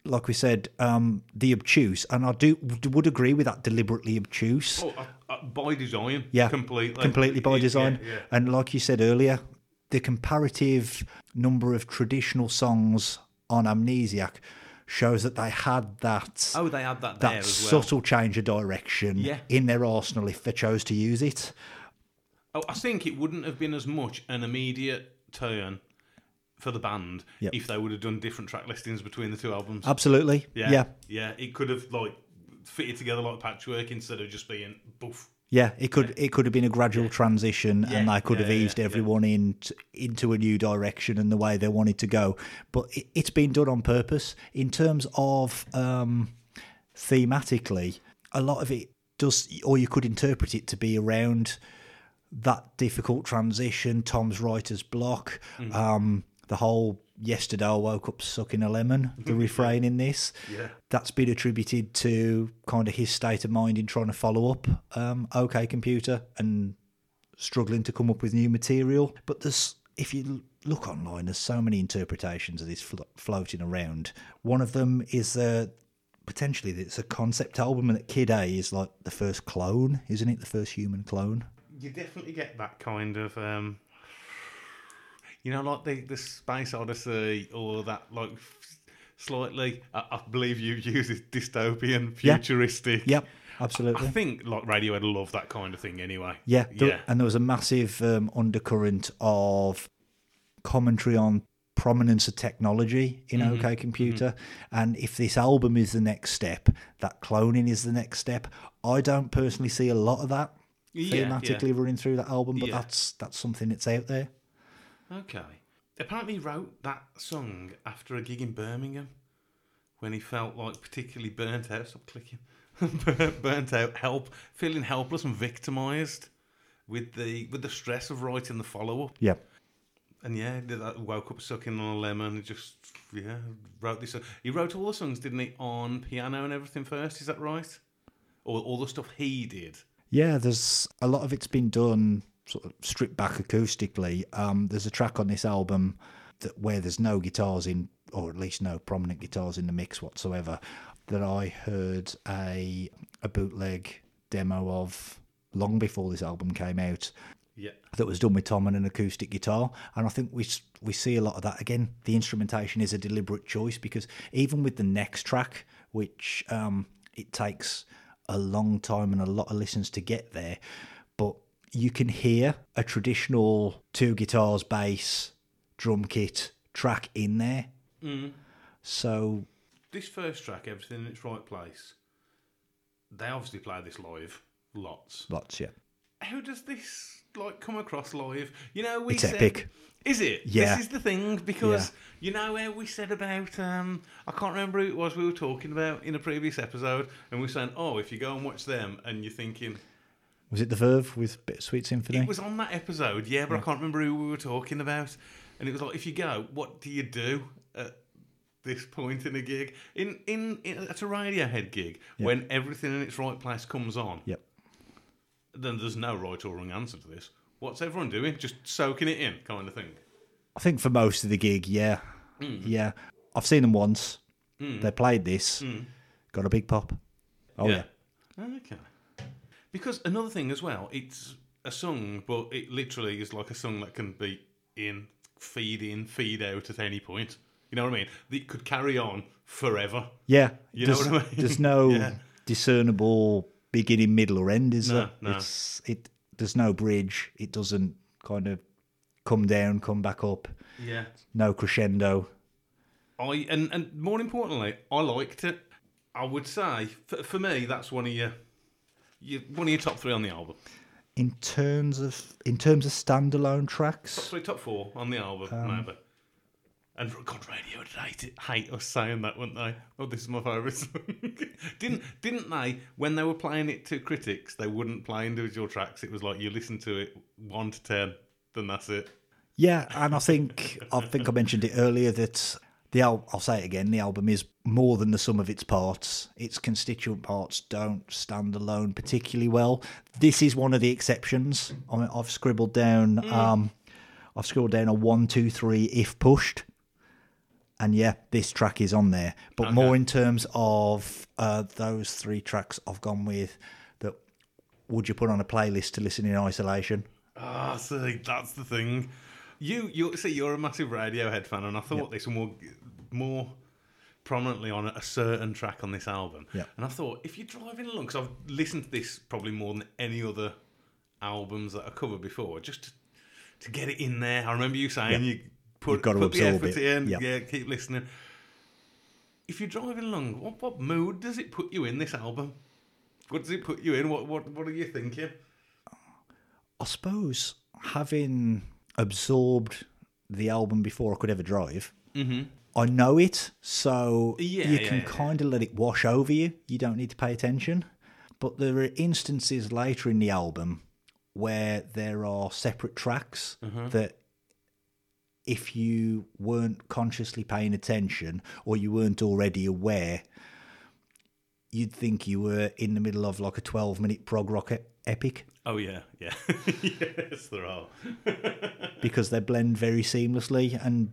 like we said, um, the obtuse, and I do would agree with that deliberately obtuse.
Oh, uh, uh, by design,
yeah,
completely,
completely by design.
yeah, yeah.
And like you said earlier, the comparative number of traditional songs on Amnesiac shows that they had that
Oh, they had that there
that
as well.
subtle change of direction
Yeah.
in their arsenal if they chose to use it.
Oh, I think it wouldn't have been as much an immediate turn for the band
Yep.
if they would have done different track listings between the two albums.
Absolutely,
yeah,
yeah.
yeah. It could have like fitted together like patchwork instead of just being boof.
Yeah, it could it could have been a gradual transition, and I could
yeah,
have eased
yeah.
everyone in into a new direction and the way they wanted to go. But it, it's been done on purpose in terms of um, thematically. A lot of it does, or you could interpret it to be around that difficult transition. Thom's writer's block,
Mm.
um, the whole yesterday I woke up sucking a lemon. The refrain in this,
Yeah.
that's been attributed to kind of his state of mind in trying to follow up um, OK Computer and struggling to come up with new material. But there's, if you look online, there's so many interpretations of this flo- floating around. One of them is uh, potentially it's a concept album and that Kid A is like the first clone, isn't it? The first human clone.
You definitely get that kind of. Um, You know, like the the Space Odyssey or that like f- slightly. I, I believe you use it dystopian, futuristic.
Yep, absolutely.
I think like Radiohead love that kind of thing anyway.
Yeah, there-
yeah,
and there was a massive um, undercurrent of commentary on prominence of technology in
Mm-hmm.
OK Computer, and if this album is the next step, that cloning is the next step. I don't personally see a lot of that
Yeah,
thematically running through that album, but
Yeah.
that's that's something that's out there.
Okay. Apparently, he wrote that song after a gig in Birmingham when he felt like particularly burnt out. Stop clicking. burnt out, help, feeling helpless and victimised with the with the stress of writing the follow up.
Yep.
And yeah, did that woke up sucking on a lemon and just yeah wrote this. He wrote all the songs, didn't he, on piano and everything first? Is that right? Or all the stuff he did.
yeah. There's a lot of it's been done sort of stripped back acoustically. Um, there's a track on this album that where there's no guitars in, or at least no prominent guitars in the mix whatsoever. That I heard a a bootleg demo of long before this album came out.
Yeah.
That was done with Thom and an acoustic guitar, and I think we we see a lot of that again. The instrumentation is a deliberate choice because even with the next track, which um, it takes a long time and a lot of listens to get there, you can hear a traditional two guitars, bass, drum kit track in there. So
This first track, everything in its right place. They obviously play this live lots.
lots, yeah.
How does this like come across live? You know, we
It's
said,
epic.
Is it?
Yeah.
This is the thing because
Yeah.
you know how we said about um I can't remember who it was we were talking about in a previous episode, and we were saying, oh, if you go and watch them, and you're thinking
Was it the Verve with Bittersweet Symphony?
it was on that episode, yeah, but I can't remember who we were talking about, and it was like, if you go, what do you do at this point in a gig? In in, in at a Radiohead gig, when everything in its right place comes on,
Yep.
then there's no right or wrong answer to this. What's everyone doing? Just soaking it in, kind of thing.
I think for most of the gig, yeah,
Hmm.
yeah. I've seen them once. They played this, got a big pop. Oh yeah,
Okay. Because another thing as well, it's a song, but it literally is like a song that can be in, feed in, feed out at any point. You know what I mean? It could carry on forever.
yeah.
You know what I mean?
There's no
Yeah.
discernible beginning, middle, or end, is
No,
there?
no.
It's it. There's no bridge. It doesn't kind of come down, come back up.
Yeah.
No crescendo.
I and and more importantly, I liked it. I would say for, for me, that's one of your, your one of your top three on the album.
In terms of in terms of standalone tracks,
top three, top four on the album,
Um,
maybe. And God, Radio would hate it, hate us saying that, wouldn't they? Oh, this is my favourite song. didn't didn't they? When they were playing it to critics, they wouldn't play individual tracks. It was like you listen to it one to ten, then that's it.
Yeah, and I think I think I mentioned it earlier that the al- I'll say it again. The album is more than the sum of its parts. Its constituent parts don't stand alone particularly well. This is one of the exceptions. I mean, I've scribbled down. Um, I've scribbled down a one, two, three if pushed, and yeah, this track is on there. But more in terms of uh, those three tracks, I've gone with that. Would you put on a playlist to listen in isolation?
Ah, see, that's the thing. You you see, you're a massive Radiohead fan, and I thought this more more prominently on a certain track on this album.
Yeah.
And I thought if you're driving along, because I've listened to this probably more than any other albums that I covered before, just to, to get it in there. I remember you saying you put,
You've got to
put the effort
it.
in,
Yeah.
yeah, keep listening. If you're driving along, what, what mood does it put you in this album? What does it put you in? What what what are you thinking?
I suppose having absorbed the album before I could ever drive, I know it, so
Yeah,
you
yeah,
can
yeah,
kind of let it wash over you. You don't need to pay attention. But there are instances later in the album where there are separate tracks
Mm-hmm.
that if you weren't consciously paying attention or you weren't already aware, you'd think you were in the middle of like a 12 minute prog rock epic.
Oh yeah, yeah, yes, there are.
because they blend very seamlessly and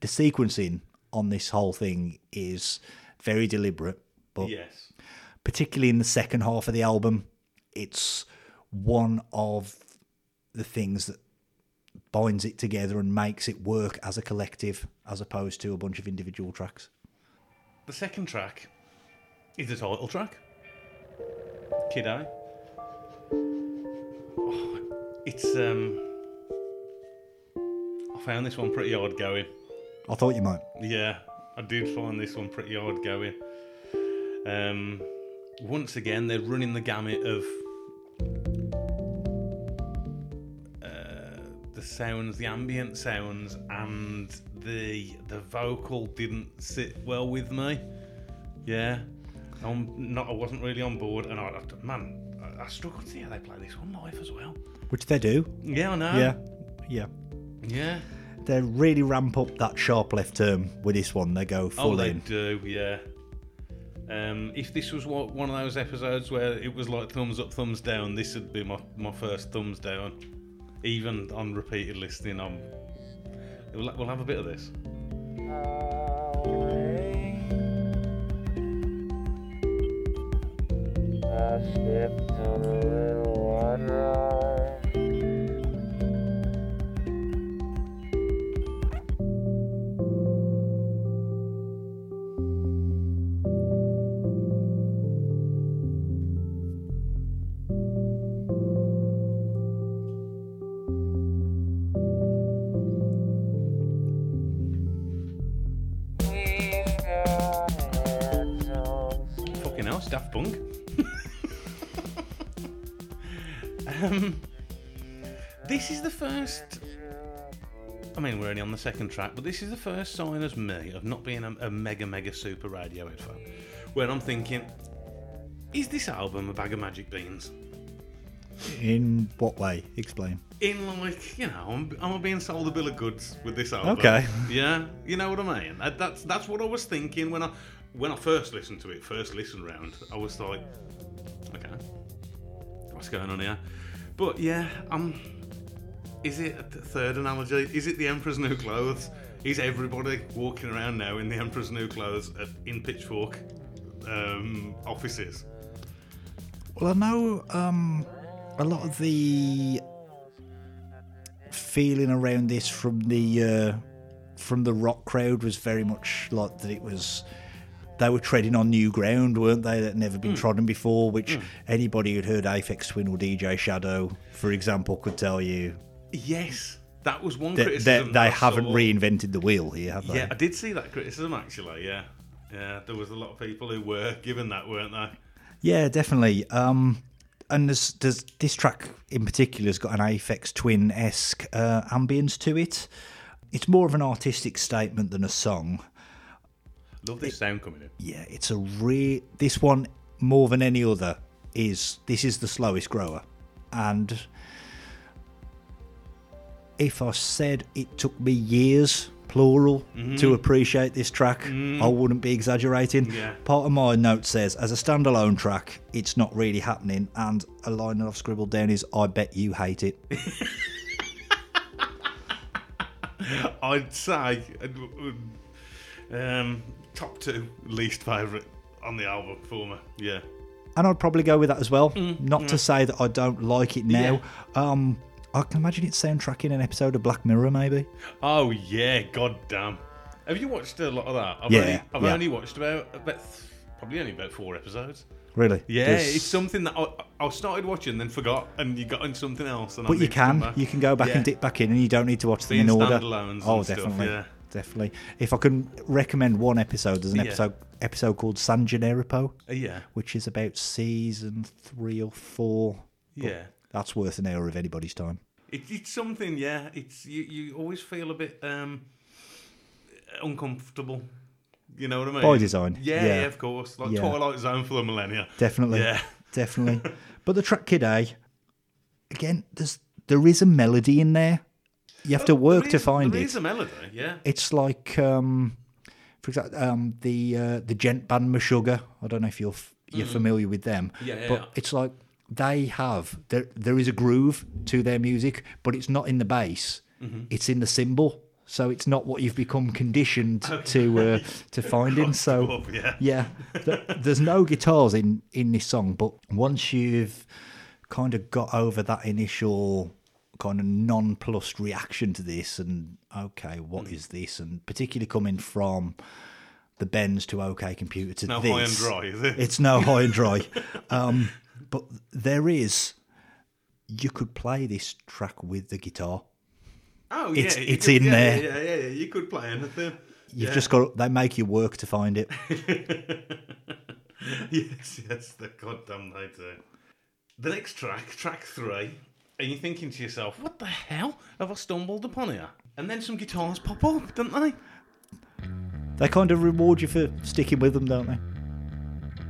the sequencing on this whole thing is very deliberate but
Yes,
particularly in the second half of the album it's one of the things that binds it together and makes it work as a collective as opposed to a bunch of individual tracks.
The second track is it a title track. Kid A. Oh, it's um I found this one pretty hard going.
I thought you might.
Yeah, I did find this one pretty hard going. Um once again they're running the gamut of uh, the sounds, the ambient sounds, and the the vocal didn't sit well with me. Yeah, I'm not. I wasn't really on board, and I, I- man, I, I struggled to see how they play this one live as well.
Which they do.
Yeah, I know.
Yeah. Yeah.
yeah.
They really ramp up that sharp left turn with this one. They go full
Oh,
full
they
in.
do. Yeah. Um, if this was what, one of those episodes where it was like thumbs up, thumbs down, this would be my, my first thumbs down. Even on repeated listening, I'm. We'll, we'll have a bit of this. Fucking second track, but this is the first sign as me of not being a, a mega, mega super Radiohead fan. When I'm thinking, is this album a bag of magic beans?
In what way? Explain.
In like, you know, I'm, I'm being sold a bill of goods with this album.
Okay.
Yeah, you know what I mean. That, that's that's what I was thinking when I when I first listened to it, first listen round. I was like, okay, what's going on here? But yeah, um, is it a third analogy? Is it the Emperor's New Clothes? Is everybody walking around now in the Emperor's New Clothes at, in Pitchfork um, offices?
Well, I know um, a lot of the feeling around this from the uh, from the rock crowd was very much like that. It was they were treading on new ground, weren't they? That never been trodden before. Which anybody who'd heard Aphex Twin or DJ Shadow, for example, could tell you
Yes, that was one criticism.
that they haven't
saw.
reinvented the wheel here, have they?
Yeah, I did see that criticism actually. Yeah, yeah, there was a lot of people who were given that, weren't they?
Yeah, definitely. Um, and there's, there's this track in particular has got an Aphex Twin esque uh, ambience to it. It's more of an artistic statement than a song.
Love this sound coming in.
Yeah, it's a re. This one more than any other is this is the slowest grower, and if I said it took me years, plural, to appreciate this track, I wouldn't be exaggerating.
Yeah.
Part of my note says, as a standalone track, it's not really happening, and a line that I've scribbled down is, I bet you hate it.
I'd say um, top two least favourite on the album for me. Yeah,
and I'd probably go with that as well. Not to say that I don't like it now. Um, I can imagine it soundtracking an episode of Black Mirror, maybe.
Oh yeah, god damn. Have you watched a lot of that? I've
Yeah,
only, I've
yeah.
only watched about, about probably only about four episodes.
Really?
Yeah,
There's-
it's something that I, I started watching, then forgot, and you got on something else. And I
But you
need to come
can. You can go back
Yeah.
and dip back in, and you don't need to watch them
Being
in order. Oh,
and stuff,
definitely,
yeah.
definitely. If I can recommend one episode, there's an
Yeah.
episode episode called San Junipero,
Uh, yeah,
which is about season three or four.
Yeah.
That's worth an hour of anybody's time.
It, it's something, yeah. It's you, you always feel a bit um, uncomfortable. You know what I mean?
By design,
Yeah,
yeah.
yeah, of course. Like
Yeah.
Twilight Zone for the millennia.
Definitely,
Yeah.
definitely. But the track Kid A, again, there's there is a melody in there. You have to work
There
to find
there
it.
is a melody, yeah.
It's like, um, for example, um, the uh, the djent band Meshuggah. I don't know if you're f- you're familiar with them.
Yeah, yeah,
but
yeah.
it's like they have there there is a groove to their music, but it's not in the bass.
Mm-hmm.
It's in the cymbal, so it's not what you've become conditioned to uh, to finding. So
Up, yeah.
yeah, th- there's no guitars in in this song, but once you've kind of got over that initial kind of nonplussed reaction to this, and okay, what
Hmm.
is this? And particularly coming from the bends to OK Computer to
No
this,
high and dry, is it?
It's no high and dry. Um, but there is, you could play this track with the guitar.
Oh,
It's-
yeah. you
it's
could-
in
yeah,
there.
Yeah, yeah, yeah. You could play anything.
You've
Yeah.
just got they make you work to find it.
yes, yes, the goddamn they eh. do. The next track, track three, and you're thinking to yourself, what the hell have I stumbled upon here? And then some guitars pop up, don't they?
They kind of reward you for sticking with them, don't they?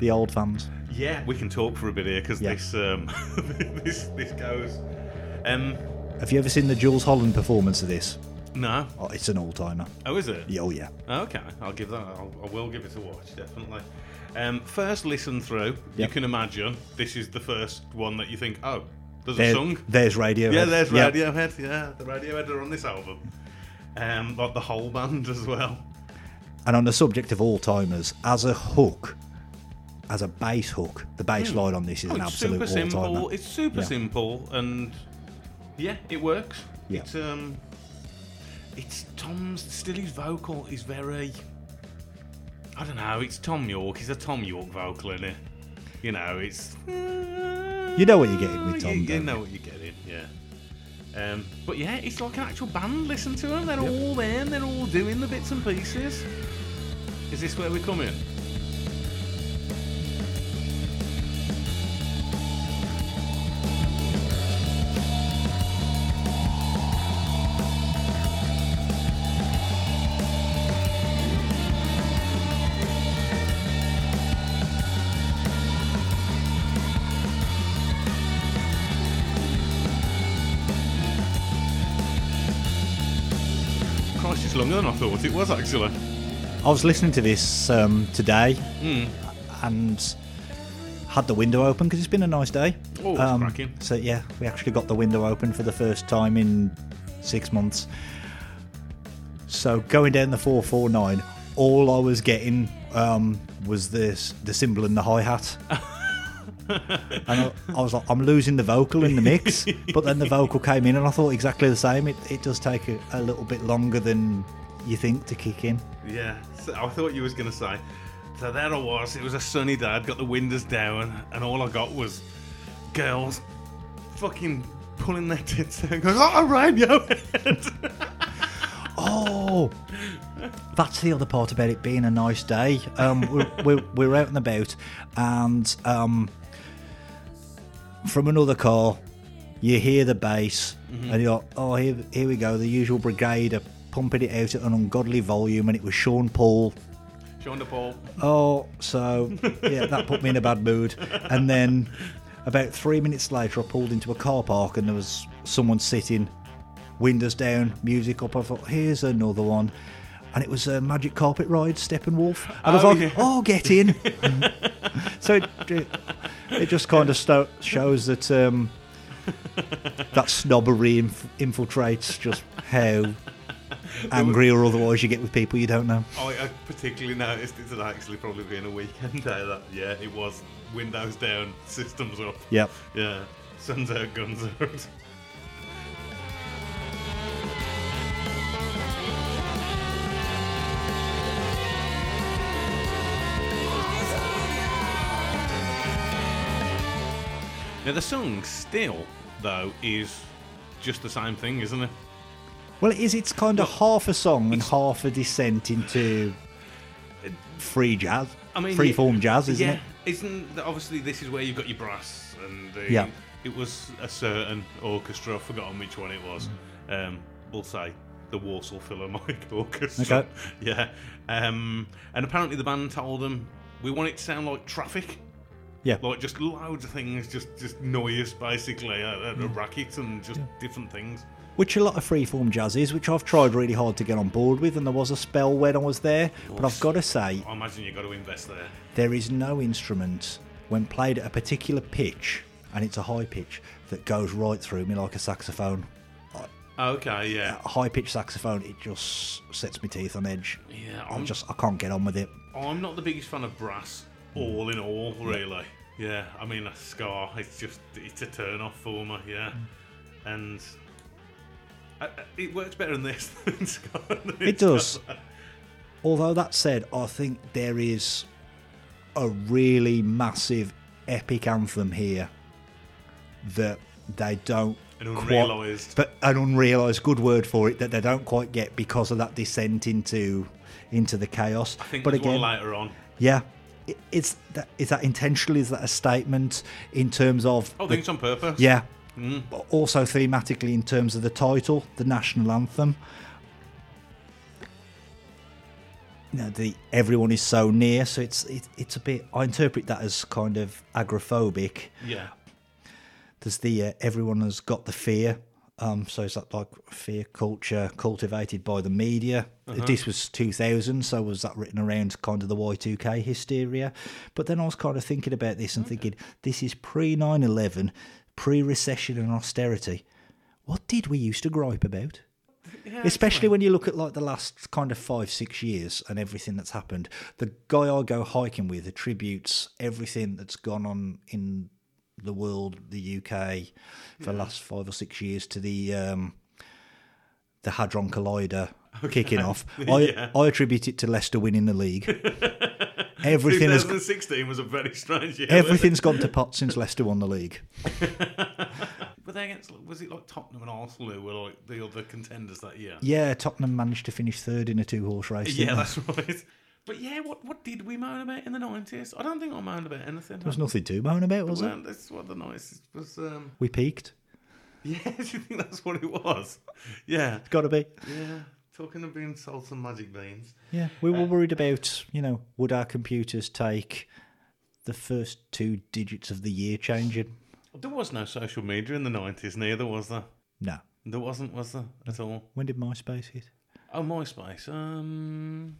The old fans.
Yeah, we can talk for a bit here because
Yeah.
this um this this goes. Um,
Have you ever seen the Jools Holland performance of this?
no.
Oh, it's an all timer.
Oh, is it?
Oh yeah.
Okay, I'll give that. I'll, I will give it a watch, definitely. Um, first listen through, you
Yep.
can imagine this is the first one that you think, oh, there's
There-
a song.
There's Radiohead.
Yeah, there's. Radiohead. Yeah, the Radiohead are on this album. Um, like the whole band as well.
And on the subject of all timers, as a hook, as a bass hook, the bass line on this is
Oh,
an
it's
absolute
super simple. It's super
Yeah.
simple, and yeah, it works.
Yeah.
It's um, it's Thom's still his vocal is very. I don't know. It's Thom Yorke. He's a Thom Yorke vocal in it. You know, it's.
You know what you're getting with Thom,
You, you know what you're getting, yeah. Um, but yeah, it's like an actual band. Listen to them. They're all there. and They're all doing the bits and pieces. Is this where we come in? Than I thought it was actually.
I was listening to this um, today
Hmm.
and had the window open because it's been a nice day.
Oh,
Um. So yeah, we actually got the window open for the first time in six months. So going down the four four nine, all I was getting um, was this the cymbal and the hi hat. and I, I was like, I'm losing the vocal in the mix, but then the vocal came in, and I thought exactly the same. It, it does take a, a little bit longer than you think to kick in.
Yeah, so I thought you was gonna say. So there I was. It was a sunny day. I'd got the windows down, and all I got was girls fucking pulling their tits out, going, "Oh, Radiohead!"
Oh, that's the other part about it being a nice day. Um, we're, we're, we're out and about, and um, from another car, you hear the bass, and you're like, oh, here, here we go. The usual brigade are pumping it out at an ungodly volume, and it was Sean Paul.
Sean Paul.
Oh, so yeah, that put me in a bad mood. And then about three minutes later, I pulled into a car park, and there was someone sitting, windows down, music up. I thought, here's another one. And it was a Magic Carpet Ride, Steppenwolf. And I was
Oh,
like,
yeah.
oh, get in. so it, it, it just kind of sto- shows that um, that snobbery inf- infiltrates just how angry or otherwise you get with people you don't know.
I, I particularly noticed it had actually probably been a weekend day. That yeah, it was windows down, systems up.
Yep.
Yeah, sun's out, guns out. Now the song still though is just the same thing, isn't it?
Well, it is. It's kind of half a song and half a descent into free jazz.
I mean,
free form jazz, isn't
yeah,
it?
Isn't obviously this is where you've got your brass and the,
Yeah.
it was a certain orchestra. I've forgotten which one it was. Um, we'll say the Warsaw Philharmonic Orchestra.
Okay.
Yeah. Um, and apparently the band told them we want it to sound like traffic.
Yeah.
Like just loads of things, just just noise basically, a, a, a racket and just different things.
Which a lot of freeform jazz is, which I've tried really hard to get on board with, and there was a spell when I was there. But I've got to say,
I imagine you've got to invest there.
there is no instrument when played at a particular pitch, and it's a high pitch, that goes right through me like a saxophone.
Oh, okay, yeah.
A high pitched saxophone, it just sets my teeth on edge.
Yeah,
I'm
I'm
just, I can't get on with it.
I'm not the biggest fan of brass, all in all, mm. really. Yeah, I mean, a scar, it's just, it's a turn off for me, yeah. Mm. And Uh, It works better than this. than
It does. Although that said, I think there is a really massive epic anthem here that they don't
An
quite- but an unrealised good word for it that they don't quite get because of that descent into into the chaos.
I think
but again,
later on.
yeah, i- it's that is that intentional? Is that a statement in terms of
I
the-
think it's on purpose.
yeah.
Mm.
But Also thematically in terms of the title, the national anthem. You know, the everyone is so near, so it's it, it's a bit. I interpret that as kind of agrophobic.
Yeah.
There's the uh, everyone has got the fear. Um, so is that like fear culture cultivated by the media? This was 2000, so was that written around kind of the Y2K hysteria? But then I was kind of thinking about this and thinking, this is pre 9 11, pre recession and austerity. What did we used to gripe about?
Yeah,
Especially when you look at like the last kind of five, six years and everything that's happened. The guy I go hiking with attributes everything that's gone on in the world, the UK, for the last five or six years to the um, the Hadron Collider kicking off. I,
Yeah.
I attribute it to Leicester winning the league. Everything has
2016 was a very strange year.
everything's gone to pot since Leicester won the league.
Were they against? Was it like Tottenham and Arsenal who were like the other contenders that year?
Yeah, Tottenham managed to finish third in a two horse race.
Yeah,
they?
that's right. But yeah, what what did we moan about in the nineties? I don't think I moaned about anything.
There was nothing to moan about, was it?
that's what the nineties was. Um,
We peaked.
yeah, do you think that's what it was? Yeah, it's
Got to be.
yeah. Talking of being salt and magic beans.
Yeah, we were worried about, you know, would our computers take the first two digits of the year changing?
There was no social media in the nineties, neither was there.
No.
There wasn't, was there at all?
When did MySpace hit?
Oh, MySpace. Um,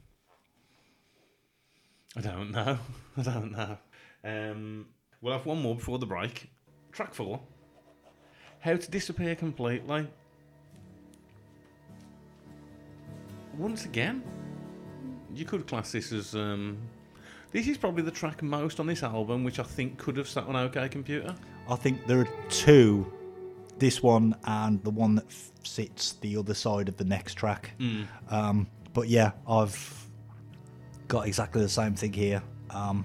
I don't know. I don't know. Um, we'll have one more before the break. Track four. How to disappear completely. Once again, you could class this as. Um, this is probably the track most on this album, which I think could have sat on OK Computer.
I think there are two, this one and the one that f- sits the other side of the next track. Um, but yeah, I've got exactly the same thing here. Um,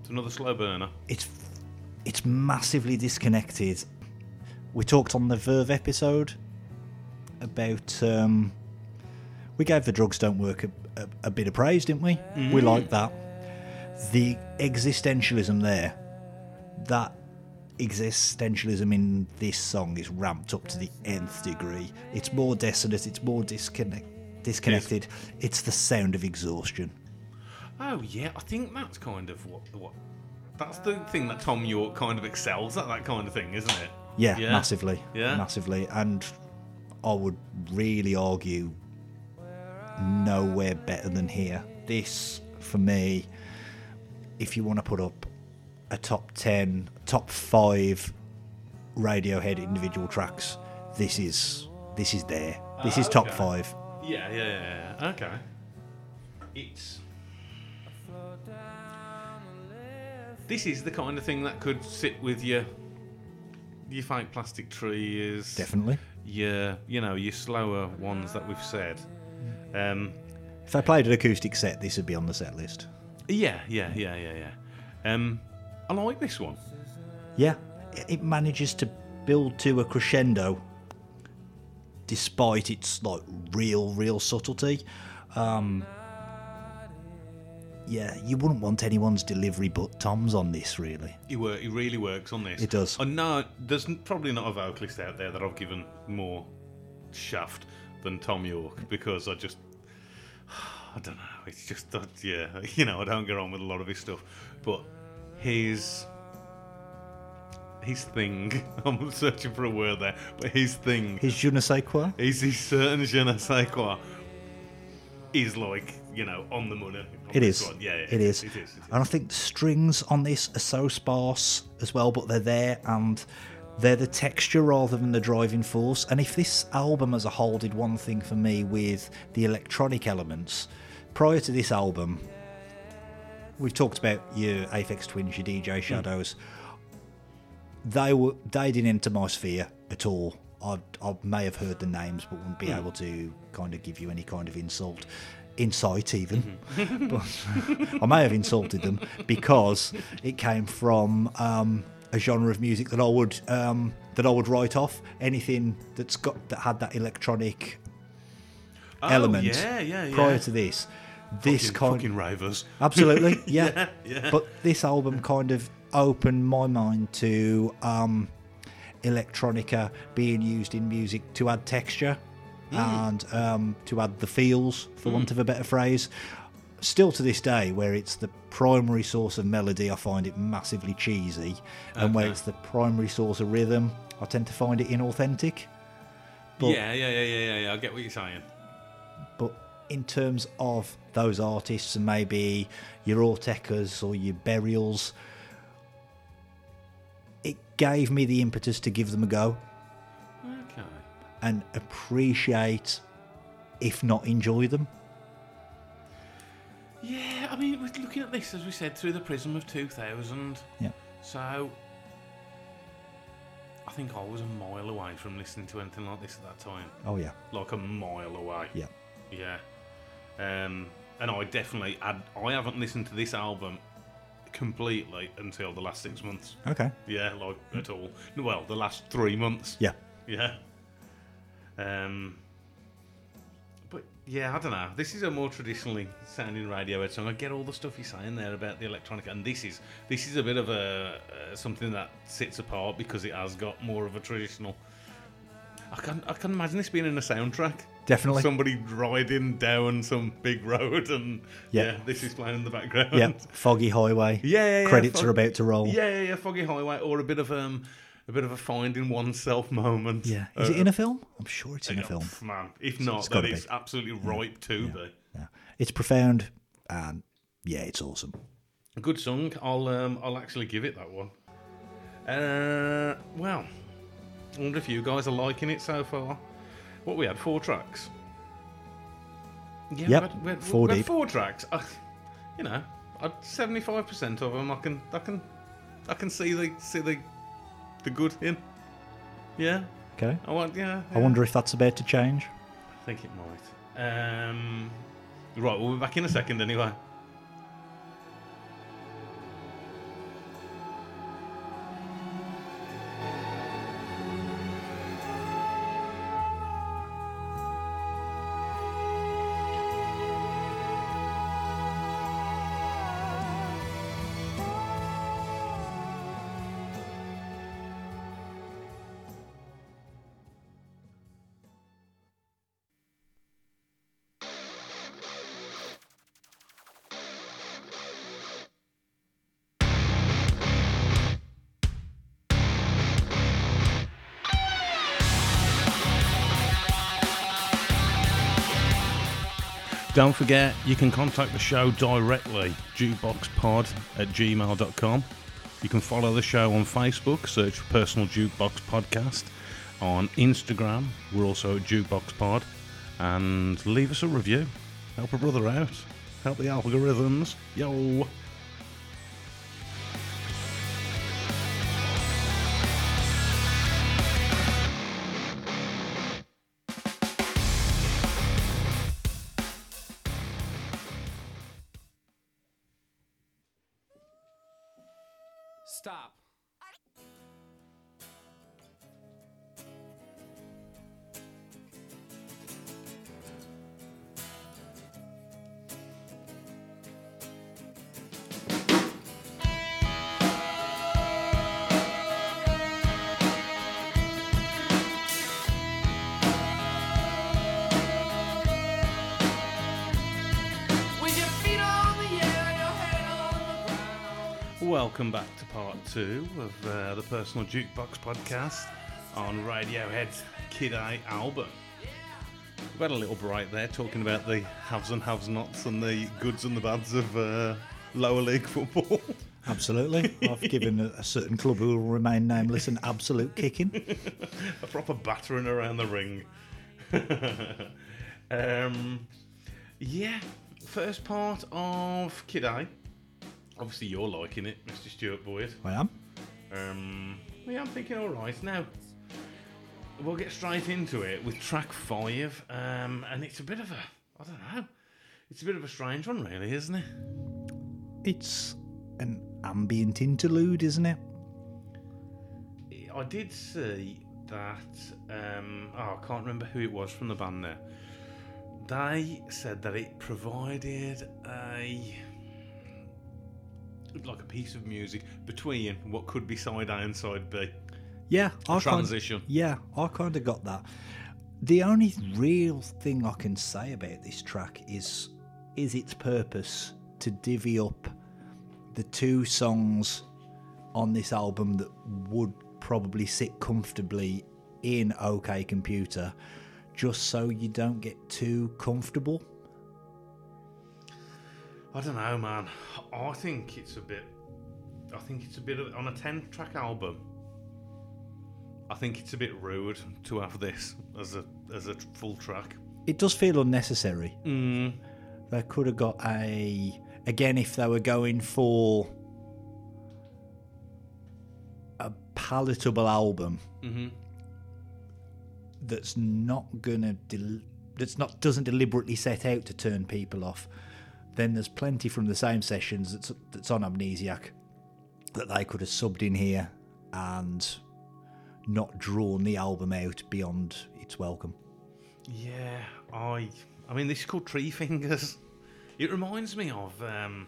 It's another slow burner.
it's it's massively disconnected. We talked on the Verve episode about um, we gave the drugs don't work a, a, a bit of praise, didn't we? We like that. The existentialism there, that existentialism in this song is ramped up to the nth degree. It's more desolate. It's more disconnect disconnected. It's the sound of exhaustion.
Oh yeah, I think that's kind of what what that's the thing that Thom Yorke kind of excels at that kind of thing, isn't it?
Yeah,
Yeah.
massively.
Yeah.
Massively. And I would really argue nowhere better than here. This, for me, if you want to put up a top 10, top 5 Radiohead individual tracks, this is this is there. This is uh, top
okay.
5.
Yeah, yeah, yeah. yeah. Okay. It's this is the kind of thing that could sit with your your fake plastic trees,
Definitely.
Your you know your slower ones that we've said. Um,
If I played an acoustic set, this would be on the set list.
yeah, yeah, yeah, yeah, yeah. Um, I like this one.
Yeah, it- it manages to build to a crescendo despite its like real, real subtlety. Um, yeah, you wouldn't want anyone's delivery but Thom's on this, really.
He work. He really works on this.
It does.
I know there's n- probably not a vocalist out there that I've given more shaft than Thom Yorke because I just I don't know. It's just that yeah, you know I don't get on with a lot of his stuff, but his his thing. I'm searching for a word there, but his thing.
His je ne sais quoi?
Is his certain je ne sais quoi is like you know on the money. on
It
this Yeah, yeah,
it is.
It is. It is.
And I think the strings on this are so sparse as well, but they're there and they're the texture rather than the driving force. And if this album as a whole did one thing for me with the electronic elements, prior to this album, we've talked about your Aphex Twins, your DJ hmm. Shadows. They were they didn't enter my sphere at all. I, I may have heard the names, but wouldn't be hmm. able to kind of give you any kind of insult, insight even. but I may have insulted them because it came from um, a genre of music that I would um, that I would write off. Anything that's got that had that electronic
Oh,
element
yeah, yeah, yeah.
prior to this. This
fucking,
kind
fucking ravers.
Absolutely, yeah.
Yeah, yeah.
But this album kind of opened my mind to um, electronica being used in music to add texture and um, to add the feels, for want of a better phrase. Still to this day, where it's the primary source of melody, I find it massively cheesy, and where it's the primary source of rhythm, I tend to find it inauthentic. But
yeah, yeah, yeah, yeah, yeah. I get what you're saying.
but in terms of those artists and maybe your Autechres or your Burials, it gave me the impetus to give them a go
Okay.
And appreciate, if not enjoy them.
Yeah, I mean, we're looking at this, as we said, through the prism of 2000.
Yeah.
So, I think I was a mile away from listening to anything like this at that time.
Oh yeah,
Like a mile away.
yeah.
Yeah. Um, and I definitely, had, I haven't listened to this album completely until the last six months.
Okay.
Yeah, like at all. Well, the last three months.
Yeah.
Yeah. Um. But yeah, I don't know. This is a more traditionally sounding radio Radiohead song. I get all the stuff you're saying there about the electronic, and this is this is a bit of a uh, something that sits apart because it has got more of a traditional. I can I can imagine this being in a soundtrack.
Definitely.
Somebody riding down some big road, and
Yeah.
yeah, this is playing in the background.
Yeah. Foggy Highway.
Yeah, yeah, yeah,
Credits
fog-
are about to roll.
Yeah, yeah, yeah, Foggy Highway, or a bit of um, a bit of a finding oneself moment.
Yeah. Is
Uh,
it in a film? I'm sure it's in a film.
Man, if not,
it's
that
gotta be.
absolutely ripe to be.
Yeah. It's profound and yeah, it's awesome.
Good song. I'll um, I'll actually give it that one. Uh, well, I wonder if you guys are liking it so far. What we had four tracks. Yeah,
Yep,
we had, we had,
four
we had four tracks. You know, seventy-five percent of them, I can, I can, I can see the see the the good in. Yeah,
Okay.
I want. Yeah,
I wonder if that's about to change.
I think it might. Um, right, we'll be back in a second anyway. Don't forget, you can contact the show directly, jukeboxpod at gmail.com. You can follow the show on Facebook, search for Personal Jukebox Podcast. On Instagram, we're also at Jukebox Pod. And leave us a review. Help a brother out. Help the algorithms. Yo! Two of uh, the Personal Jukebox Podcast on Radiohead's Kid A album. We've had a little break there talking about the haves and have nots and the goods and the bads of uh, lower league football.
Absolutely. I've given a, a certain club who will remain nameless an absolute kicking.
a proper battering around the ring. um, yeah, first part of Kid A. Obviously, you're liking it, Mr. Stuart Boyd.
I am.
Um, yeah, I'm thinking all right now. we'll get straight into it with track five, um, and it's a bit of a, I don't know, it's a bit of a strange one, really, isn't it?
It's an ambient interlude, isn't it?
I did see that. Um, oh, I can't remember who it was from the band there. They said that it provided a like a piece of music between what could be side A and side B.
Yeah, I
transition.
Kind yeah, I kind of got that. The only real thing I can say about this track is is its purpose to divvy up the two songs on this album that would probably sit comfortably in OK Computer, just so you don't get too comfortable.
I don't know, man. I think it's a bit. I think it's a bit of on a ten-track album. I think it's a bit rude to have this as a as a full track.
It does feel unnecessary.
Mm.
They could have got a again if they were going for a palatable album
hmm
that's not gonna del- that's not doesn't deliberately set out to turn people off. Then there's plenty from the same sessions that's that's on Amnesiac that they could have subbed in here and not drawn the album out beyond its welcome.
Yeah, I. I mean, this is called Treefingers. It reminds me of. Um,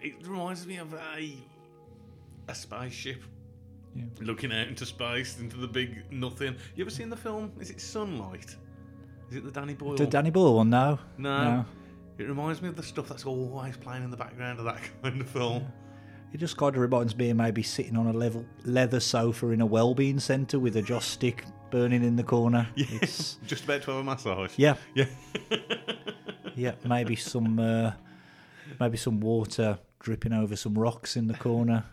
it reminds me of a a spaceship
Yeah.
looking out into space, into the big nothing. You ever seen the film? Is it Sunlight? Is it the Danny Boyle?
The Danny Boyle one, no,
no. It reminds me of the stuff that's always playing in the background of that kind of film.
It just kind of reminds me of maybe sitting on a level leather sofa in a well-being centre with a joss stick burning in the corner. It's,
Just about to have a massage.
yeah,
Yeah.
yeah, maybe some uh, maybe some water dripping over some rocks in the corner.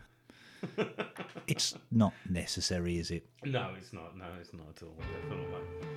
It's not necessary, is it?
No, it's not. No, it's not at all. Definitely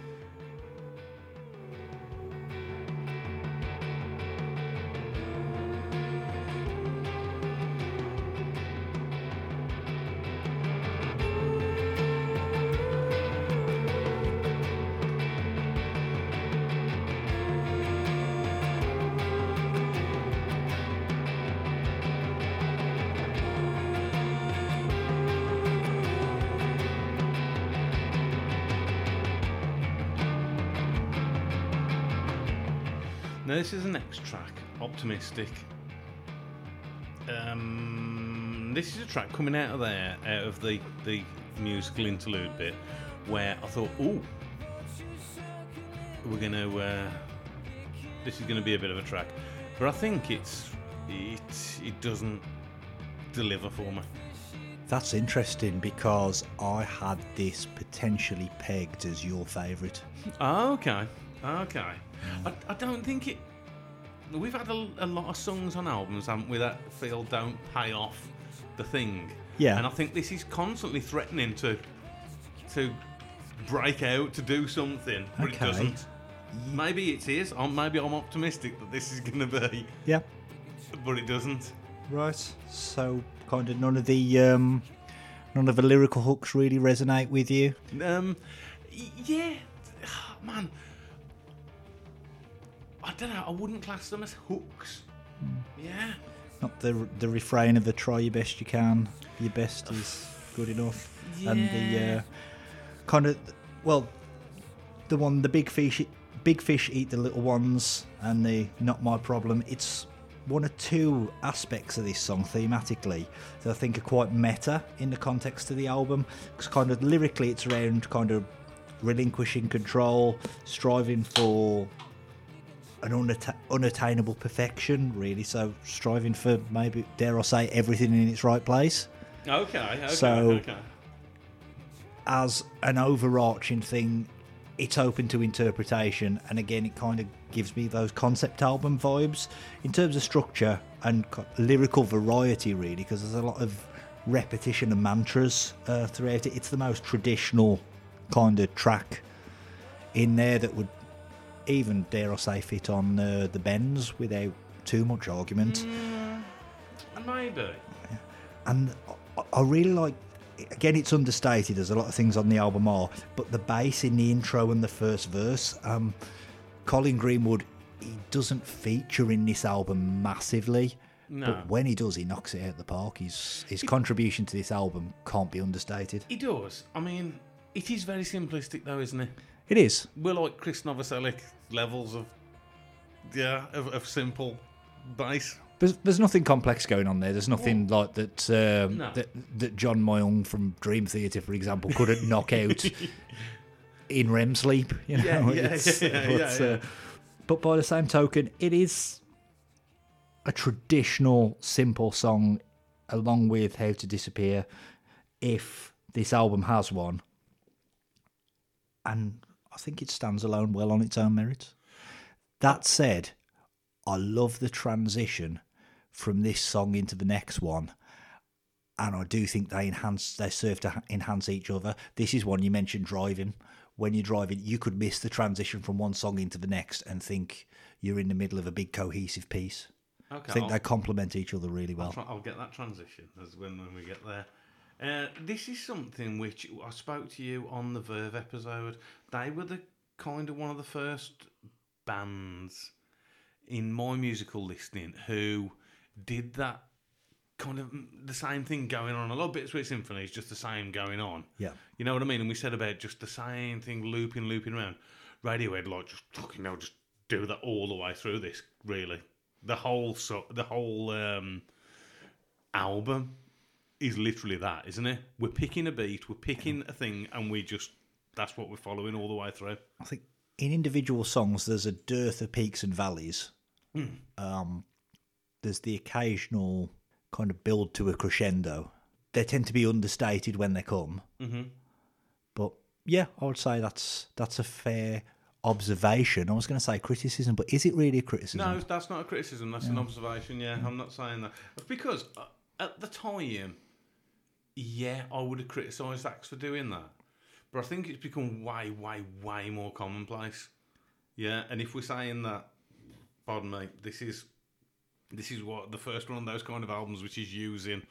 this is the next track, Optimistic. Um, this is a track coming out of there, out of the the musical interlude bit, where I thought, oh, we're gonna, uh, this is gonna be a bit of a track, but I think it's it it doesn't deliver for me.
That's interesting because I had this potentially pegged as your favourite.
Okay, okay. I, I don't think it. We've had a, a lot of songs on albums, haven't we, that feel don't pay off the thing.
Yeah.
And I think this is constantly threatening to to break out, to do something, but
Okay.
it doesn't. Maybe it is. Or maybe I'm optimistic that this is going to be,
Yeah,
but it doesn't.
right. So kind of none of the um, none of the lyrical hooks really resonate with you.
Um, y- yeah, man. I don't know. I wouldn't class them as hooks. Yeah.
Not the the refrain of the try your best you can, your best is good enough, yeah. and the uh, kind of well, the one the big fish big fish eat the little ones, and the not my problem. It's one or two aspects of this song thematically that I think are quite meta in the context of the album. Because kind of lyrically, it's around kind of relinquishing control, striving for an unatta- unattainable perfection, really. So striving for maybe, dare I say, everything in its right place.
Okay. Okay.
So-
okay.
As an overarching thing, it's open to interpretation, and again, it kind of gives me those concept album vibes in terms of structure and lyrical variety, really, because there's a lot of repetition and mantras uh, throughout it. It's the most traditional kind of track in there that would even, dare I say, fit on uh, the bends without too much argument.
Maybe.
and I- I really like again, it's understated There's a lot of things on the album are, but the bass in the intro and the first verse, um, Colin Greenwood, he doesn't feature in this album massively.
No.
But when he does, he knocks it out of the park. His his contribution to this album can't be understated.
He does. I mean, it is very simplistic, though, isn't it?
It is.
We're like Chris Novoselic levels of, yeah, of, of simple bass.
There's, there's nothing complex going on there. There's nothing like that, um,
No.
that that John Myung from Dream Theater, for example, couldn't knock out in REM sleep. You know,
Yeah, yeah, yeah,
but, uh, but by the same token, it is a traditional, simple song, along with "How to Disappear." If this album has one, and I think it stands alone well on its own merits. That said, I love the transition from this song into the next one. And I do think they enhance, they serve to enhance each other. This is one you mentioned driving. When you're driving, you could miss the transition from one song into the next and think you're in the middle of a big cohesive piece.
Okay,
I think
I'll-
they complement each other really
I'll,
well.
try, I'll get that transition as when, when we get there. Uh, this is something which I spoke to you on the Verve episode. They were the kind of one of the first bands in my musical listening who did that kind of the same thing going on. A lot of Bittersweet Symphony is just the same going on.
Yeah.
You know what I mean? And we said about just the same thing looping, looping around. Radiohead, like, just fucking hell, just do that all the way through this, really. The whole, so, the whole um, album is literally that, isn't it? We're picking a beat, we're picking a thing, and we just, that's what we're following all the way through.
I think in individual songs, there's a dearth of peaks and valleys. Um, there's the occasional kind of build to a crescendo. They tend to be understated when they come. Mm-hmm. But yeah, I would say that's that's a fair observation. I was going to say criticism, but is it really a criticism?
No, that's not a criticism. That's an observation. Yeah, I'm not saying that because uh, at the time, yeah, I would have criticised Axe for doing that, but I think it's become way, way, way more commonplace. Yeah, and if we're saying that, pardon me, this is this is what the first one of those kind of albums which is using.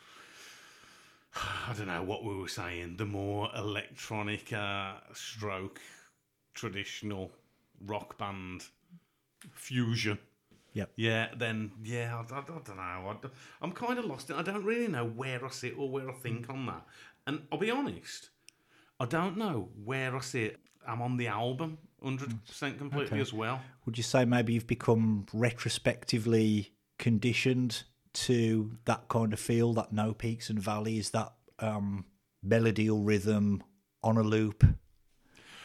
I don't know what we were saying. The more electronic uh, stroke, traditional rock band fusion.
Yep.
Yeah, then yeah, I, I, I don't know. I, am kind of lost. I don't really know where I sit or where I think on that. And I'll be honest, I don't know where I sit. I'm on the album, hundred percent completely
Okay.
as well.
Would you say maybe you've become retrospectively conditioned to that kind of feel, that no peaks and valleys, that um, melody or rhythm on a loop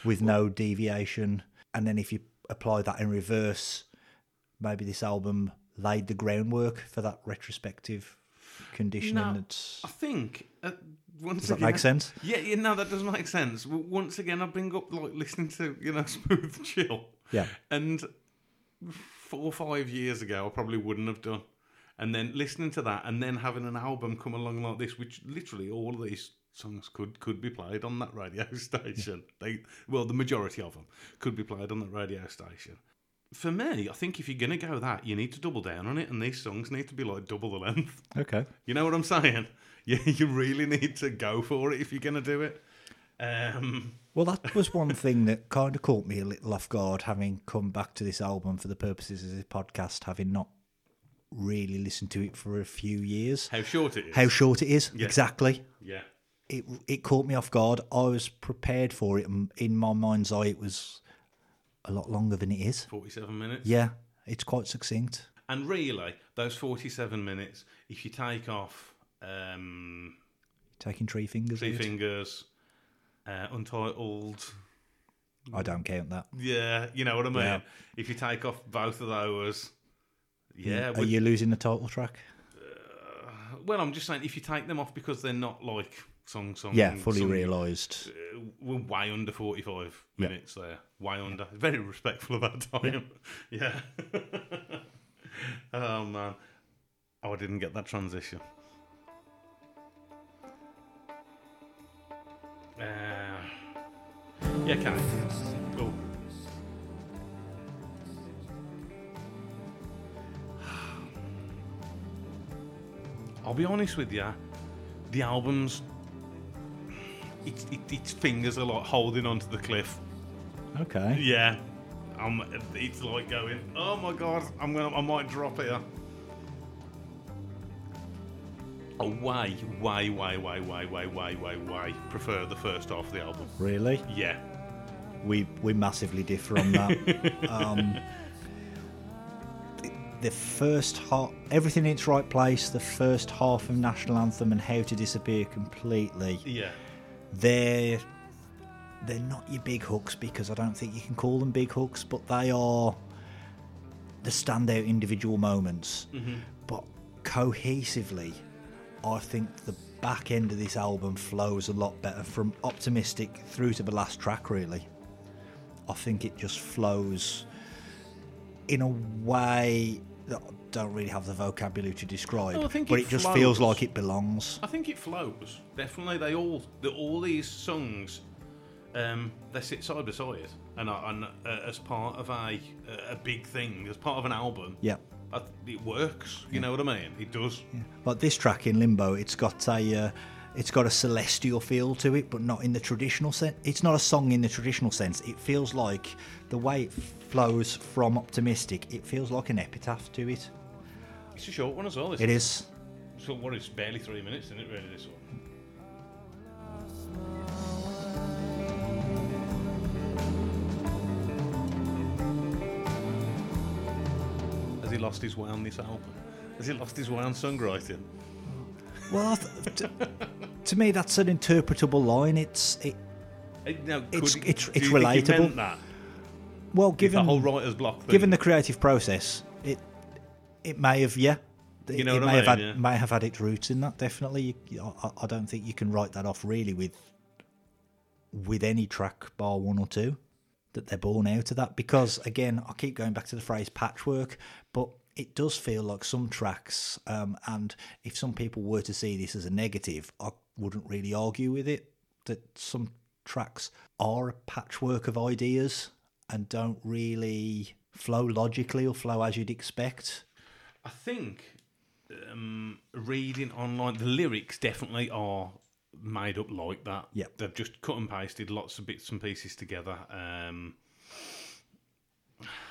with no deviation? And then if you apply that in reverse, maybe this album laid the groundwork for that retrospective conditioning.
No,
that's,
I think uh, once
does that
again,
make sense?
Yeah, yeah, no, that does make sense. Once again, I bring up like listening to you know smooth chill.
Yeah.
and four or five years ago, I probably wouldn't have done. And then listening to that, and then having an album come along like this, which literally all of these songs could could be played on that radio station. They well, the majority of them could be played on that radio station. For me, I think if you're gonna go that, you need to double down on it, and these songs need to be like double the length.
Okay.
You know what I'm saying? You, you really need to go for it if you're going to do it. Um,
Well, that was one thing that kind of caught me a little off guard, having come back to this album for the purposes of this podcast, having not really listened to it for a few years.
how short it is.
How short it is,
Yeah.
exactly.
Yeah.
It it caught me off guard. I was prepared for it, and in my mind's eye, it was a lot longer than it is.
47 minutes.
Yeah, it's quite succinct.
And really, those 47 minutes, if you take off um,
Taking three fingers.
Three. Fingers, uh, Untitled,
I don't count that.
yeah, you know what I mean?
Yeah.
If you take off both of those, yeah.
Are you losing the title track?
well, I'm just saying, if you take them off because they're not like song, song.
Yeah, fully realised.
uh, we're way under 45
Yeah.
minutes there. Way under. Very respectful of our time. Yeah. oh, man. Oh, I didn't get that transition. Uh, yeah, can I? I'll be honest with you, the albums its, it, its fingers are like holding onto the cliff.
Okay.
Yeah, um, it's like going, oh my god, I'm gonna, I might drop here. Oh, way, way, way, way, way, way, way, way, way prefer the first half of the album.
Really?
Yeah,
We we massively differ on that. um, the, the first half, everything in its right place. The first half of National Anthem and How to Disappear completely.
yeah,
They're they're not your big hooks because I don't think you can call them big hooks, but they are the standout individual moments. Mm-hmm. But cohesively, I think the back end of this album flows a lot better from optimistic through to the last track. Really, I think it just flows in a way that don't really have the vocabulary to describe, but
it
it, just feels like it belongs.
I think it flows. Definitely, they all, the, all these songs, um, they sit side by side, and, and uh, as part of a a big thing, as part of an album,
Yeah.
I, it works. You know what I mean? It does.
Like this track in Limbo, it's got a uh, it's got a celestial feel to it, but not in the traditional sense. It's not a song in the traditional sense. It feels like the way it flows from optimistic. It feels like an epitaph to it.
It's a short one as well. This
It is.
So what is barely three minutes, isn't it? Really, this one. Has he lost his way on this album? Has he lost his way on songwriting?
Well, th- t- to me, that's an interpretable line. It's it.
Uh, No, could
It's-
he-
it's- it's
you think he
relatable.
that?
Well,
Given
given
the whole writer's block thing.
given the creative process, it it may have yeah.
You know
it
what I
may have had
yeah.
may have had its roots in that. Definitely, You- I, I don't think you can write that off really with with any track bar one or two that they're born out of that. Because again, I keep going back to the phrase patchwork, but it does feel like some tracks. Um, and if some people were to see this as a negative, I wouldn't really argue with it. That some tracks are a patchwork of ideas and don't really flow logically or flow as you'd expect.
I think um, reading online, the lyrics definitely are made up like that.
Yeah,
They've just cut and pasted lots of bits and pieces together. Um,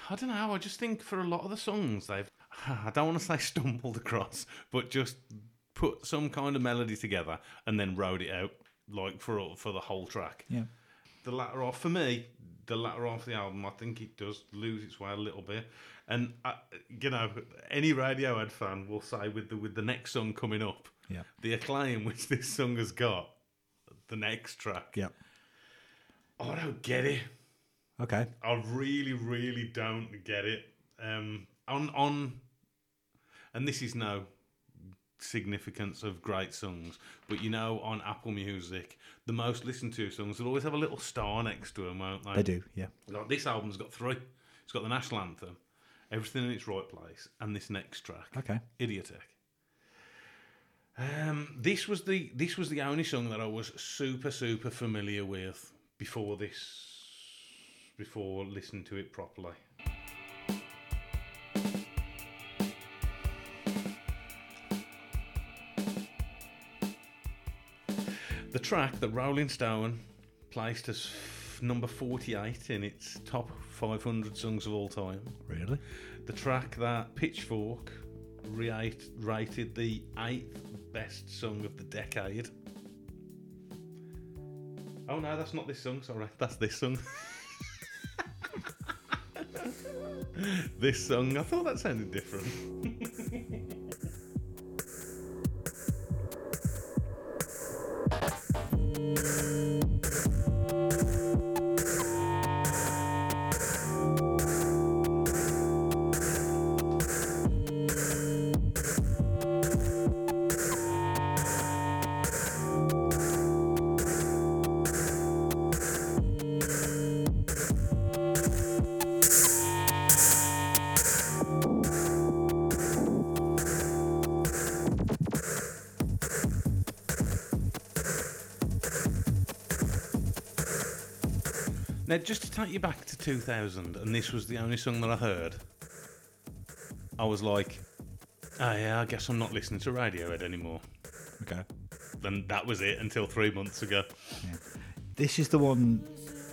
I don't know. I just think for a lot of the songs, they've, I don't want to say stumbled across, but just put some kind of melody together and then wrote it out like for for the whole track.
Yeah.
the latter half for me the latter half of the album i think it does lose its way a little bit and uh, you know any radiohead fan will say with the with the next song coming up
Yeah.
the acclaim which this song has got the next track
Yeah.
i don't get it
Okay.
i really really don't get it um on on and this is no significance of great songs but you know on apple music the most listened to songs will always have a little star next to them won't they
They do. Yeah.
like this album's got three. It's got the national anthem, everything in its right place, and this next track,
Okay.
Idioteque. Um, this was the this was the only song that I was super super familiar with before this, before listening to it properly. The track that Rolling Stone placed as f- number 48 in its top 500 songs of all time.
Really?
The track that Pitchfork rate, rated the eighth best song of the decade. Oh no, that's not this song, sorry. That's this song. this song, I thought that sounded different. 2000, and this was the only song that I heard, I was like, Oh, yeah, I guess I'm not listening to Radiohead anymore.
Okay.
And that was it until three months ago.
This is the one,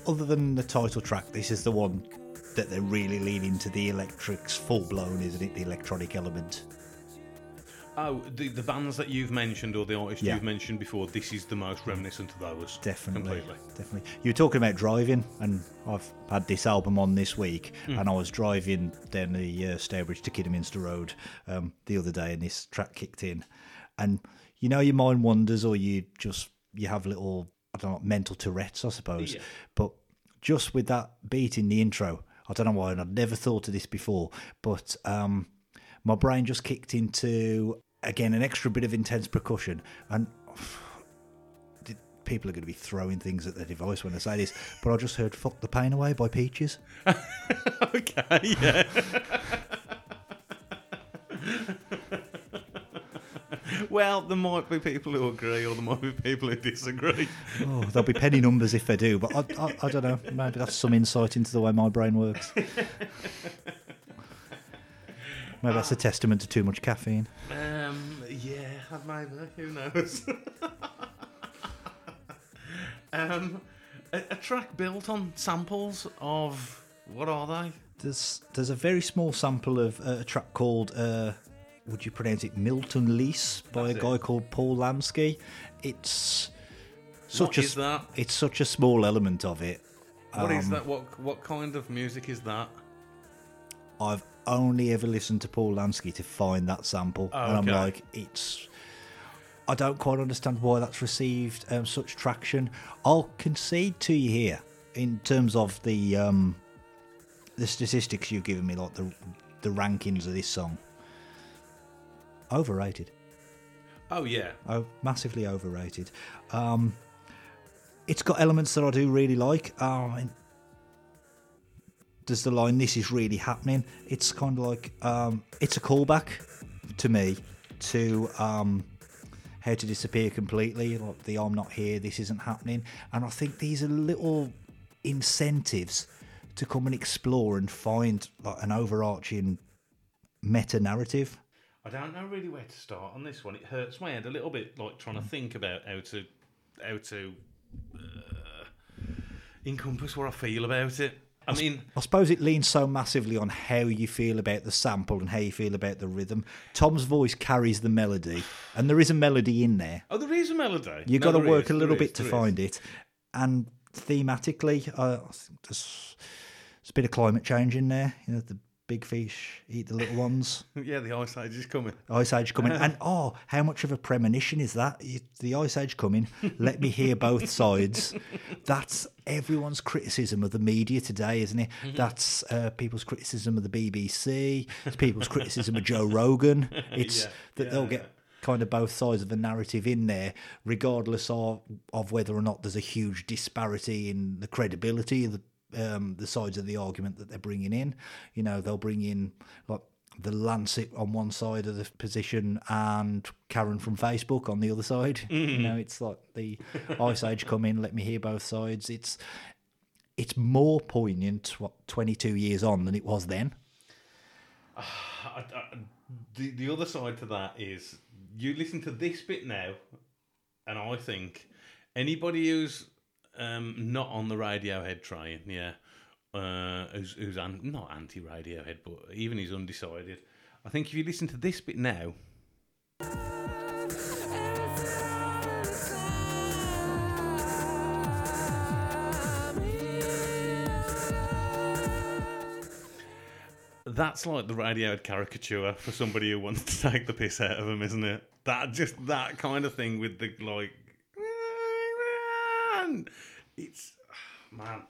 other than the title track, this is the one that they're really leaning to the electrics full blown, isn't it? The electronic element.
Oh, the, the bands that you've mentioned or the artists
Yeah.
you've mentioned before, this is the most reminiscent of those.
Definitely.
Completely.
Definitely. You were talking about driving, and I've had this album on this week,
Hmm.
and I was driving down the uh, Stourbridge to Kidderminster Road um, the other day, and this track kicked in. And you know, your mind wanders, or you just you have little, I don't know, mental Tourette's, I suppose.
Yeah.
But just with that beat in the intro, I don't know why, and I'd never thought of this before, but um, my brain just kicked into again an extra bit of intense percussion, and people are going to be throwing things at their device when I say this, but I just heard "Fuck the Pain Away" by Peaches.
okay, yeah. well, there might be people who agree or there might be people who disagree.
Oh, there'll be penny numbers if they do, but I, I, I don't know. Maybe that's some insight into the way my brain works. Maybe that's a testament to too much caffeine.
Um, yeah, maybe. Who knows? um, a, a track built on samples of what are they?
There's there's a very small sample of uh, a track called uh, would you pronounce it Mild und Leise by
That's
a guy
it.
called Paul Lansky. It's such
What
a
is that?
it's such a small element of it.
What is
Um,
that? What what kind of music is that?
I've only ever listened to Paul Lansky to find that sample,
Oh,
and I'm
okay.
like, it's. I don't quite understand why that's received um, such traction. I'll concede to you here in terms of the um, the statistics you've given me, like the the rankings of this song. Overrated.
Oh yeah,
Oh, massively overrated. Um, it's got elements that I do really like. Um, and there's the line, "This is really happening." It's kind of like um, it's a callback to me to um, how to disappear completely. Like the "I'm not here, this isn't happening," and I think these are little incentives to come and explore and find like an overarching meta narrative.
I don't know really where to start on this one. It hurts my head a little bit, like trying to think about how to how to uh, encompass what I feel about it. I mean,
I suppose it leans so massively on how you feel about the sample and how you feel about the rhythm. Thom's voice carries the melody, and there is a melody in there.
oh, there is a melody.
You've
No,
got to work
is,
a little
there is,
bit to find
is.
it. And thematically, uh, there's, there's a bit of climate change in there. You know, the big fish eat the little ones.
Yeah, the ice age is coming.
Ice Age coming, and oh, how much of a premonition is that? The Ice Age coming. Let me hear both sides. That's everyone's criticism of the media today, isn't it? That's uh, people's criticism of the BBC. It's people's criticism of Joe Rogan. It's
Yeah,
that they'll get kind of both sides of the narrative in there, regardless of of whether or not there's a huge disparity in the credibility of the um, the sides of the argument that they're bringing in. You know, they'll bring in like the Lancet on one side of the position and Karen from Facebook on the other side. You know, it's like the Ice Age come in, let me hear both sides. It's it's more poignant what 22 years on than it was then.
I, I, the the other side to that is you listen to this bit now, and I think anybody who's um, not on the Radiohead train, yeah, uh, who's who's not anti Radiohead, but even he's undecided. I think if you listen to this bit now, that's like the Radiohead caricature for somebody who wants to take the piss out of them, isn't it? That just that kind of thing with the like, it's man.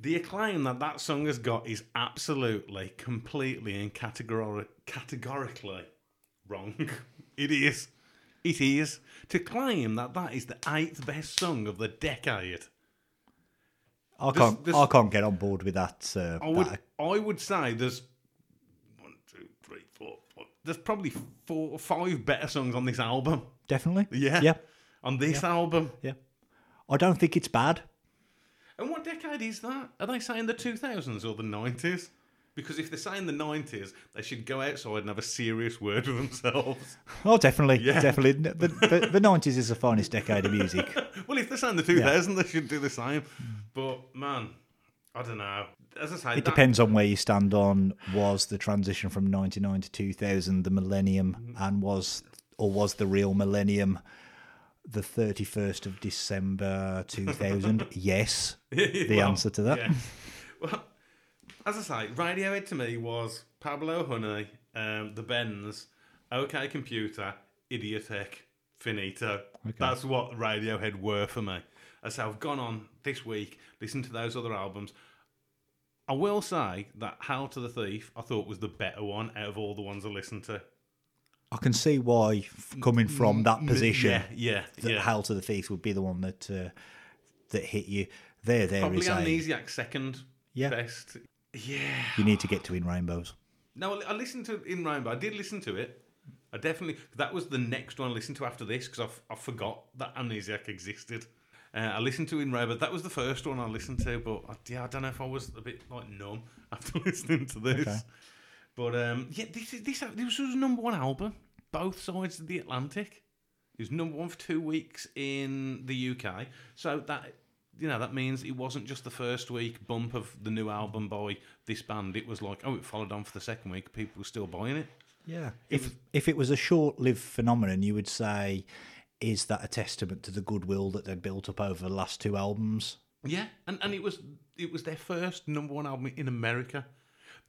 The acclaim that that song has got is absolutely, completely, and categori- categorically wrong. it is. It is. To claim that that is the eighth best song of the decade.
I can't
this-
I can't get on board with that. Uh,
I would,
that-
I would say there's one, two, three, four, five. There's probably four or five better songs on this album.
definitely.
Yeah.
Yeah.
On this album.
Yeah. I don't think it's bad.
And what decade is that? Are they saying the 2000s or the 90s? Because if they're saying the 90s, they should go outside and have a serious word with themselves.
Oh, definitely,
Yeah.
definitely. The, the, the 90s is the finest decade of music.
well, if they're saying the 2000s, they should do the same. But, man, I don't know. As I say,
It
that-
depends on where you stand on was the transition from 99 to 2000 the millennium
Mm-hmm.
and was or was the real millennium the 31st of December 2000 yes the
Well,
answer to that
yeah. Well, as I say, Radiohead to me was Pablo Honey, um, The Bends, OK Computer, Idioteque, Finito. That's what Radiohead were for me. As I've gone on this week, listened to those other albums. I will say that Hail to the Thief I thought was the better one out of all the ones I listened to.
I can see why coming from that position
Yeah, yeah, yeah.
Hail to the Thief would be the one that uh, that hit you there there
Probably
is a
Amnesiac second
Yeah.
best. Yeah.
you need to get to in rainbows
No, I listened to In Rainbow. I did listen to it. I definitely. That was the next one I listened to after this because I, I forgot that Amnesiac existed. Uh, I listened to In Rainbow. That was the first one I listened to, but I, yeah, I don't know if I was a bit like numb after listening to this.
Okay.
But um, yeah, this is this this was a number one album, both sides of the Atlantic. It was number one for two weeks in the UK. So that you know that means it wasn't just the first week bump of the new album by this band. It was like oh, it followed on for the second week. People were still buying it.
Yeah. If if it was a short-lived phenomenon, you would say, is that a testament to the goodwill that they'd built up over the last two albums?
Yeah, and and it was it was their first number one album in America.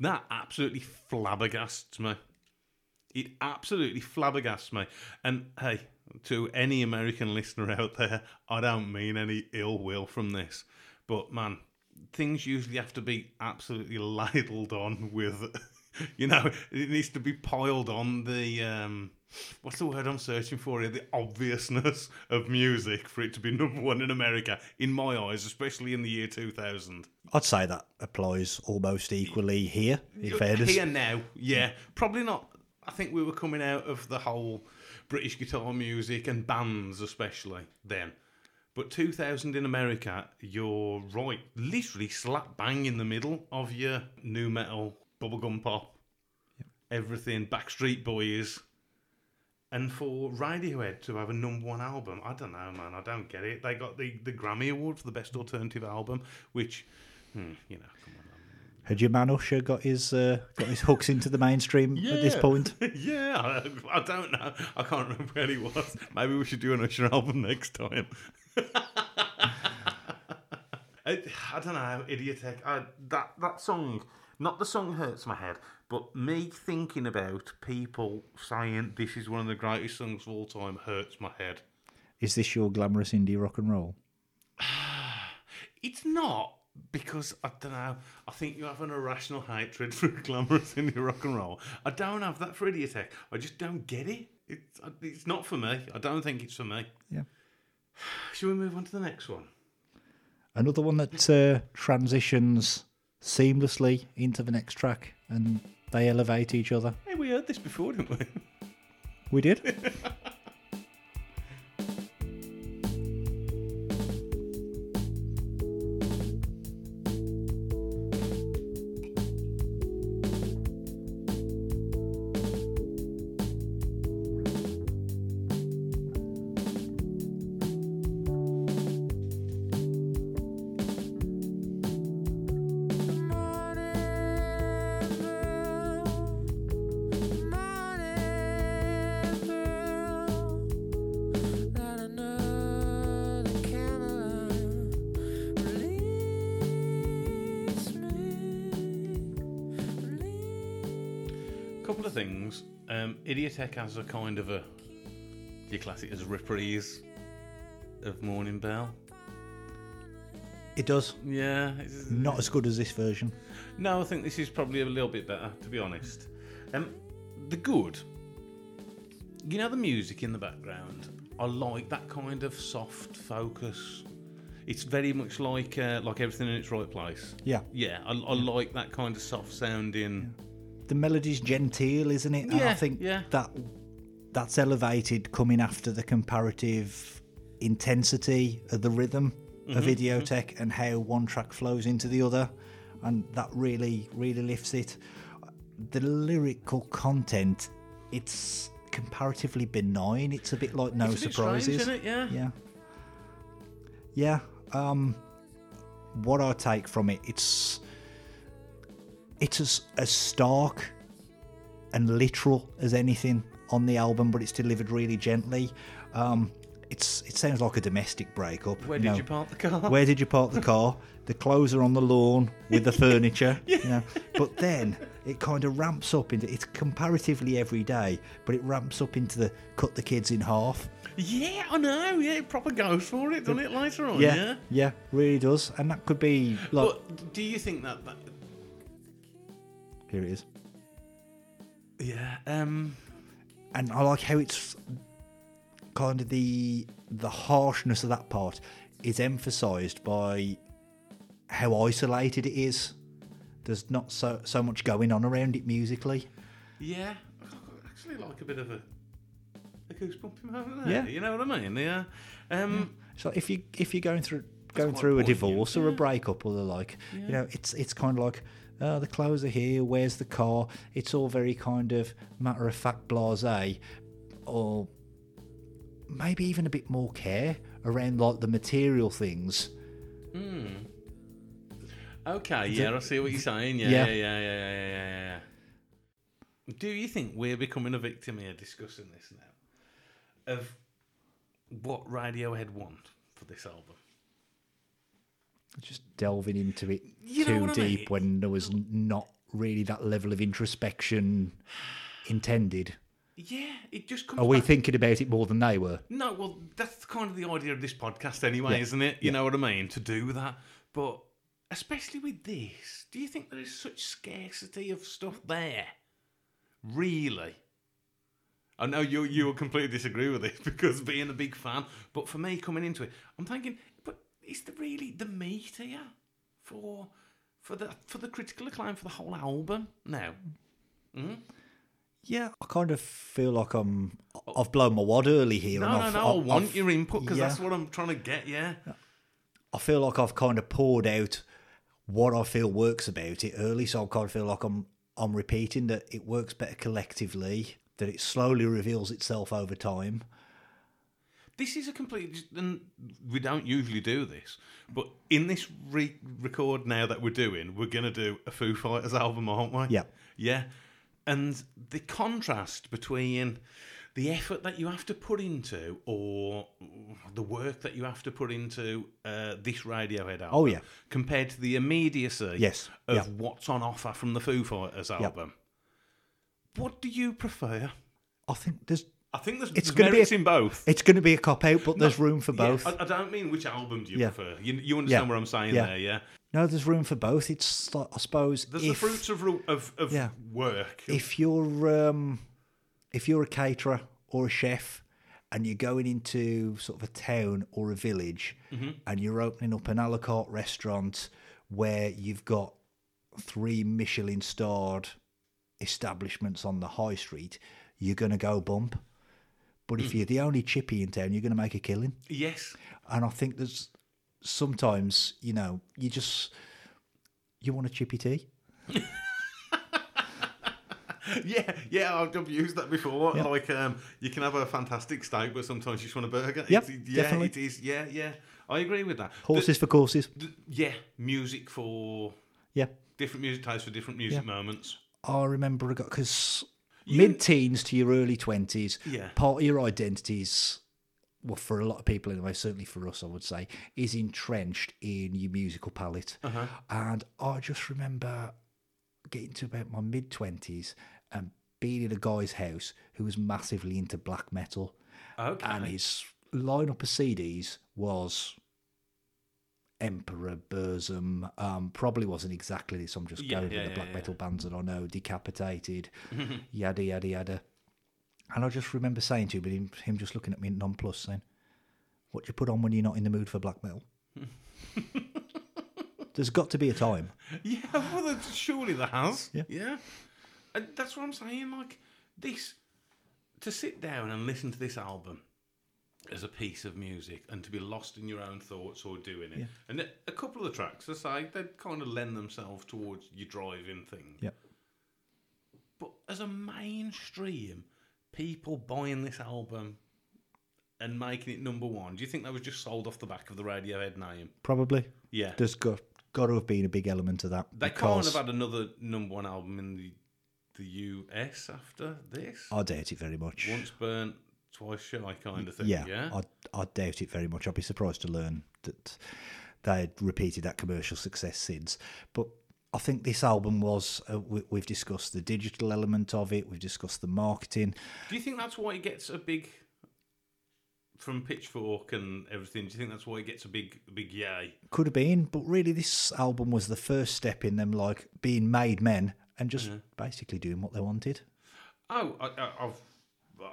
That absolutely flabbergasts me. It absolutely flabbergasts me. And hey, to any American listener out there, I don't mean any ill will from this, but man, things usually have to be absolutely ladled on with, you know, it needs to be piled on the um, what's the word I'm searching for here? The obviousness of music for it to be number one in America, in my eyes, especially in the year 2000.
I'd say that applies almost equally here, in fairness.
Here now, yeah, probably not. I think we were coming out of the whole British guitar music and bands, especially then. But 2000 in America, you're right, literally slap bang in the middle of your nu metal, bubblegum pop, everything, Backstreet Boys. And for Radiohead to have a number one album, I don't know, man. I don't get it. They got the, the Grammy Award for the best alternative album, which, hmm, you know, come on.
Had your man Usher got his uh, got his hooks into the mainstream at this point?
yeah, I, I don't know. I can't remember where he was. Maybe we should do an Usher album next time. I, I don't know, Idioteque. I, that that song, not the song hurts my head, but me thinking about people saying this is one of the greatest songs of all time hurts my head.
Is this your glamorous indie rock and roll?
It's not because I don't know. I think you have an irrational hatred for glamorous indie rock and roll. I don't have that for Idioteque. I just don't get it. It's it's not for me. I don't think it's for me.
Yeah.
Shall we move on to the next one?
Another one that uh, transitions seamlessly into the next track and they elevate each other.
Hey, we heard this before, didn't we?
We did.
Idioteque has a kind of a. Do you class it as a reprise of Morning Bell?
It does.
Yeah. it's-
Not as good as this version.
No, I think this is probably a little bit better, to be honest. Um, the good, you know, the music in the background. I like that kind of soft focus. It's very much like uh, like everything in its right place.
Yeah.
Yeah, I, I like that kind of soft sounding.
The melody's genteel, isn't it? And I think
yeah.
that that's elevated coming after the comparative intensity of the rhythm
Mm-hmm,
of Idioteque and how one track flows into the other. and that really really lifts it. The lyrical content, it's comparatively benign. It's a bit like No
bit
Surprises.
strange? Yeah.
Yeah. Yeah. Um, what I take from it, it's it's as, as stark and literal as anything on the album, but it's delivered really gently. Um, it's it sounds like a domestic breakup.
Where
you
did
know.
you park the car?
Where did you park the car? The clothes are on the lawn with the furniture. You know. But then it kind of ramps up into it's comparatively every day, but it ramps up into the cut the kids in half.
Yeah, I know. Yeah, it proper goes for it, doesn't it? Later on.
Yeah,
Yeah.
yeah, really does. And that could be like
But do you think that? that
here it is.
yeah. Um.
And I like how it's kind of the the harshness of that part is emphasized by how isolated it is. There's not so so much going on around it musically.
Yeah. I actually like a bit of a, a goosebump moment there.
Yeah.
You know what I mean? Yeah. Um.
So if you if you're going through going through a
poignant,
divorce or a breakup or the like, you know, it's it's kind of like oh, the clothes are here. Where's the car? It's all very kind of matter of fact, blasé, or maybe even a bit more care around like the material things. Hmm.
Okay. Yeah, I see what you're saying. Yeah.
Yeah.
Yeah. Yeah. Yeah. Yeah. Yeah. yeah, yeah. Do you think we're becoming a victim here discussing this now of what Radiohead want for this album?
Just delving into it
You
too
what I
deep
mean?
when there was not really that level of introspection intended.
Yeah, it just comes.
Are we
back-
thinking about it more than they were?
No, well, that's kind of the idea of this podcast anyway,
Yeah.
isn't it? You know what I mean? To do that. But especially with this, do you think there is such scarcity of stuff there? Really? I know you you will completely disagree with this because being a big fan, but for me coming into it, I'm thinking, is there really the meat here for for the for the critical acclaim for the whole album now? Hmm?
Yeah, I kind of feel like I'm. I've blown my wad early here.
No,
and
no, no. I want
I've-
your input because
yeah.
that's what I'm trying to get. Yeah.
I feel like I've kind of poured out what I feel works about it early, so I kind of feel like I'm I'm repeating that it works better collectively, that it slowly reveals itself over time.
This is a complete, and we don't usually do this, but in this re- record now that we're doing, we're going to do a Foo Fighters album, aren't we?
Yeah.
Yeah. And the contrast between the effort that you have to put into or the work that you have to put into uh, this Radiohead album
Oh, yeah.
compared to the immediacy
Yes,
of
yeah.
what's on offer from the Foo Fighters album. What do you prefer?
I think there's
I think there's,
It's
there's merits
a-
in both.
it's going to be a cop out, but there's room for
Yeah,
both.
I, I don't mean which album do you
Yeah.
prefer. You, you understand
Yeah.
what I'm saying
Yeah.
there, yeah?
no, there's room for both. It's I suppose
There's
if
the fruits of of, of
Yeah.
work.
if you're um, if you're a caterer or a chef and you're going into sort of a town or a village and you're opening up an a la carte restaurant where you've got three Michelin starred establishments on the high street, you're going to go bump. But if you're the only chippy in town, you're going to make a killing.
yes,
And I think there's sometimes, you know, you just you want a chippy tea.
yeah, yeah. I've, I've used that before. Like, um, you can have a fantastic steak, but sometimes you just want a burger.
Yep,
yeah,
definitely.
it is. Yeah, yeah. I agree with that.
Horses for courses.
The- the- yeah, music for
Yeah.
different music types for different music moments.
I remember because
You-
mid-teens to your early twenties,
Yeah.
part of your identities, well, for a lot of people anyway, certainly for us, I would say, is entrenched in your musical palette.
Uh-huh.
And I just remember getting to about my mid twenties and being in a guy's house who was massively into black metal,
Okay.
and his lineup of CDs was. Emperor Burzum um, probably wasn't exactly this. I'm just
Yeah,
going
yeah,
with the
yeah,
black metal bands that I know, Decapitated, yada yada yada. And I just remember saying to him, him, him just looking at me nonplussed, saying, "What do you put on when you're not in the mood for black metal?" There's got to be a time.
Yeah, well, surely there has.
Yeah.
yeah. And that's what I'm saying. Like this, to sit down and listen to this album as a piece of music and to be lost in your own thoughts or doing it.
Yeah.
And a- couple of the tracks, I say, they kind of lend themselves towards your driving thing.
Yeah.
But as a mainstream, people buying this album and making it number one, do you think that was just sold off the back of the Radiohead name?
Probably.
Yeah.
There's got, got to have been a big element of that.
They can't have had another number one album in the the US after this.
I doubt it very much.
Once burnt, twice shy kind of thing.
yeah,
Yeah.
I, I doubt it very much. I'd be surprised to learn that they had repeated that commercial success since. But I think this album was, uh, we, we've discussed the digital element of it, we've discussed the marketing.
Do you think that's why it gets a big from Pitchfork and everything? Do you think that's why it gets a big, big yay?
Could have been, but really, this album was the first step in them, like being made men and just basically doing what they wanted.
Oh, I, I, I've,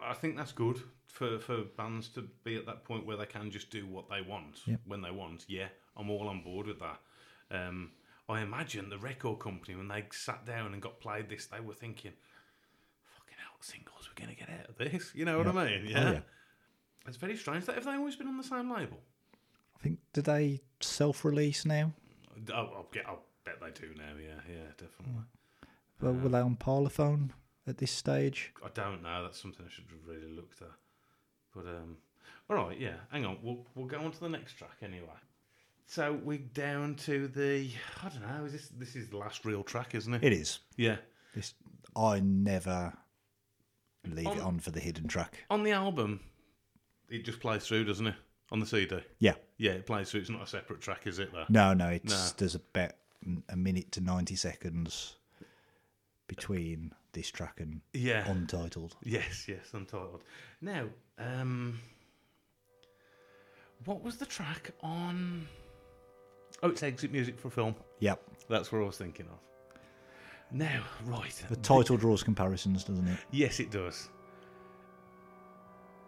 I think that's good for, for bands to be at that point where they can just do what they want when they want. Yeah, I'm all on board with that. Um, I imagine the record company when they sat down and got played this, they were thinking, "Fucking hell, singles, we're gonna get out of this." You know what I mean? Yeah.
yeah.
It's very strange. That have they always been on the same label?
I think, do they self release now?
Oh, I'll, get, I'll bet they do now. Yeah, yeah, definitely.
Well, were they on Parlophone at this stage?
I don't know. That's something I should have really looked at. But um, all right, yeah. Hang on. We'll we'll go on to the next track anyway. So we're down to the I don't know. Is this this is the last real track, isn't it?
It is.
Yeah.
This, I never leave it
On-
on for the hidden track.
On the album, it just plays through, doesn't it? On the CD.
Yeah.
Yeah, it plays through. It's not a separate track, is it? Though.
No, no, it's
No.
there's about a minute to ninety seconds between this track and
Yeah.
Untitled.
Yes, yes, Untitled. Now, um, what was the track on? Oh, it's exit music for film.
Yep.
That's what I was thinking of. Now, right.
The title draws comparisons, doesn't it?
Yes, it does.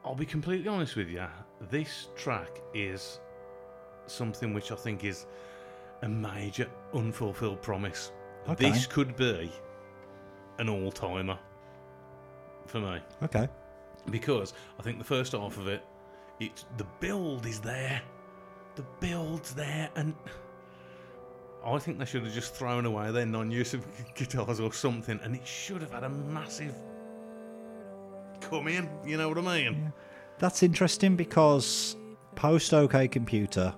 I'll be completely honest with you. This track is something which I think is a major unfulfilled promise.
Okay.
This could be an all timer for me
Okay.
because I think the first half of it, it's the build is there, the build's there, and I think they should have just thrown away their non-use of guitars or something, and it should have had a massive come in. You know what I mean?
That's interesting because post OK Computer,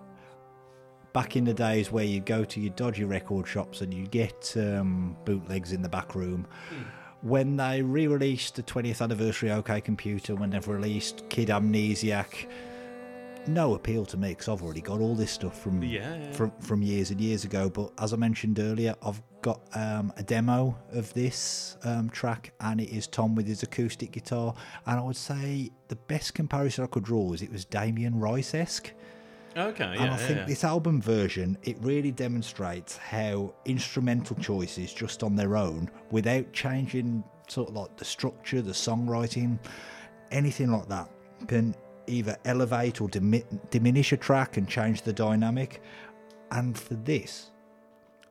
back in the days where you go to your dodgy record shops and you get um, bootlegs in the back room, when they re released the 20th anniversary OK Computer, when they've released Kid Amnesiac, no appeal to me because I've already got all this stuff from
Yeah, yeah.
from from years and years ago. But as I mentioned earlier, I've got um, a demo of this um, track, and it is Thom with his acoustic guitar. And I would say the best comparison I could draw is it was Damien Rice esque.
Okay, yeah.
And I think
yeah.
this album version, it really demonstrates how instrumental choices just on their own, without changing sort of like the structure, the songwriting, anything like that, can either elevate or dimi- diminish a track and change the dynamic. And for this,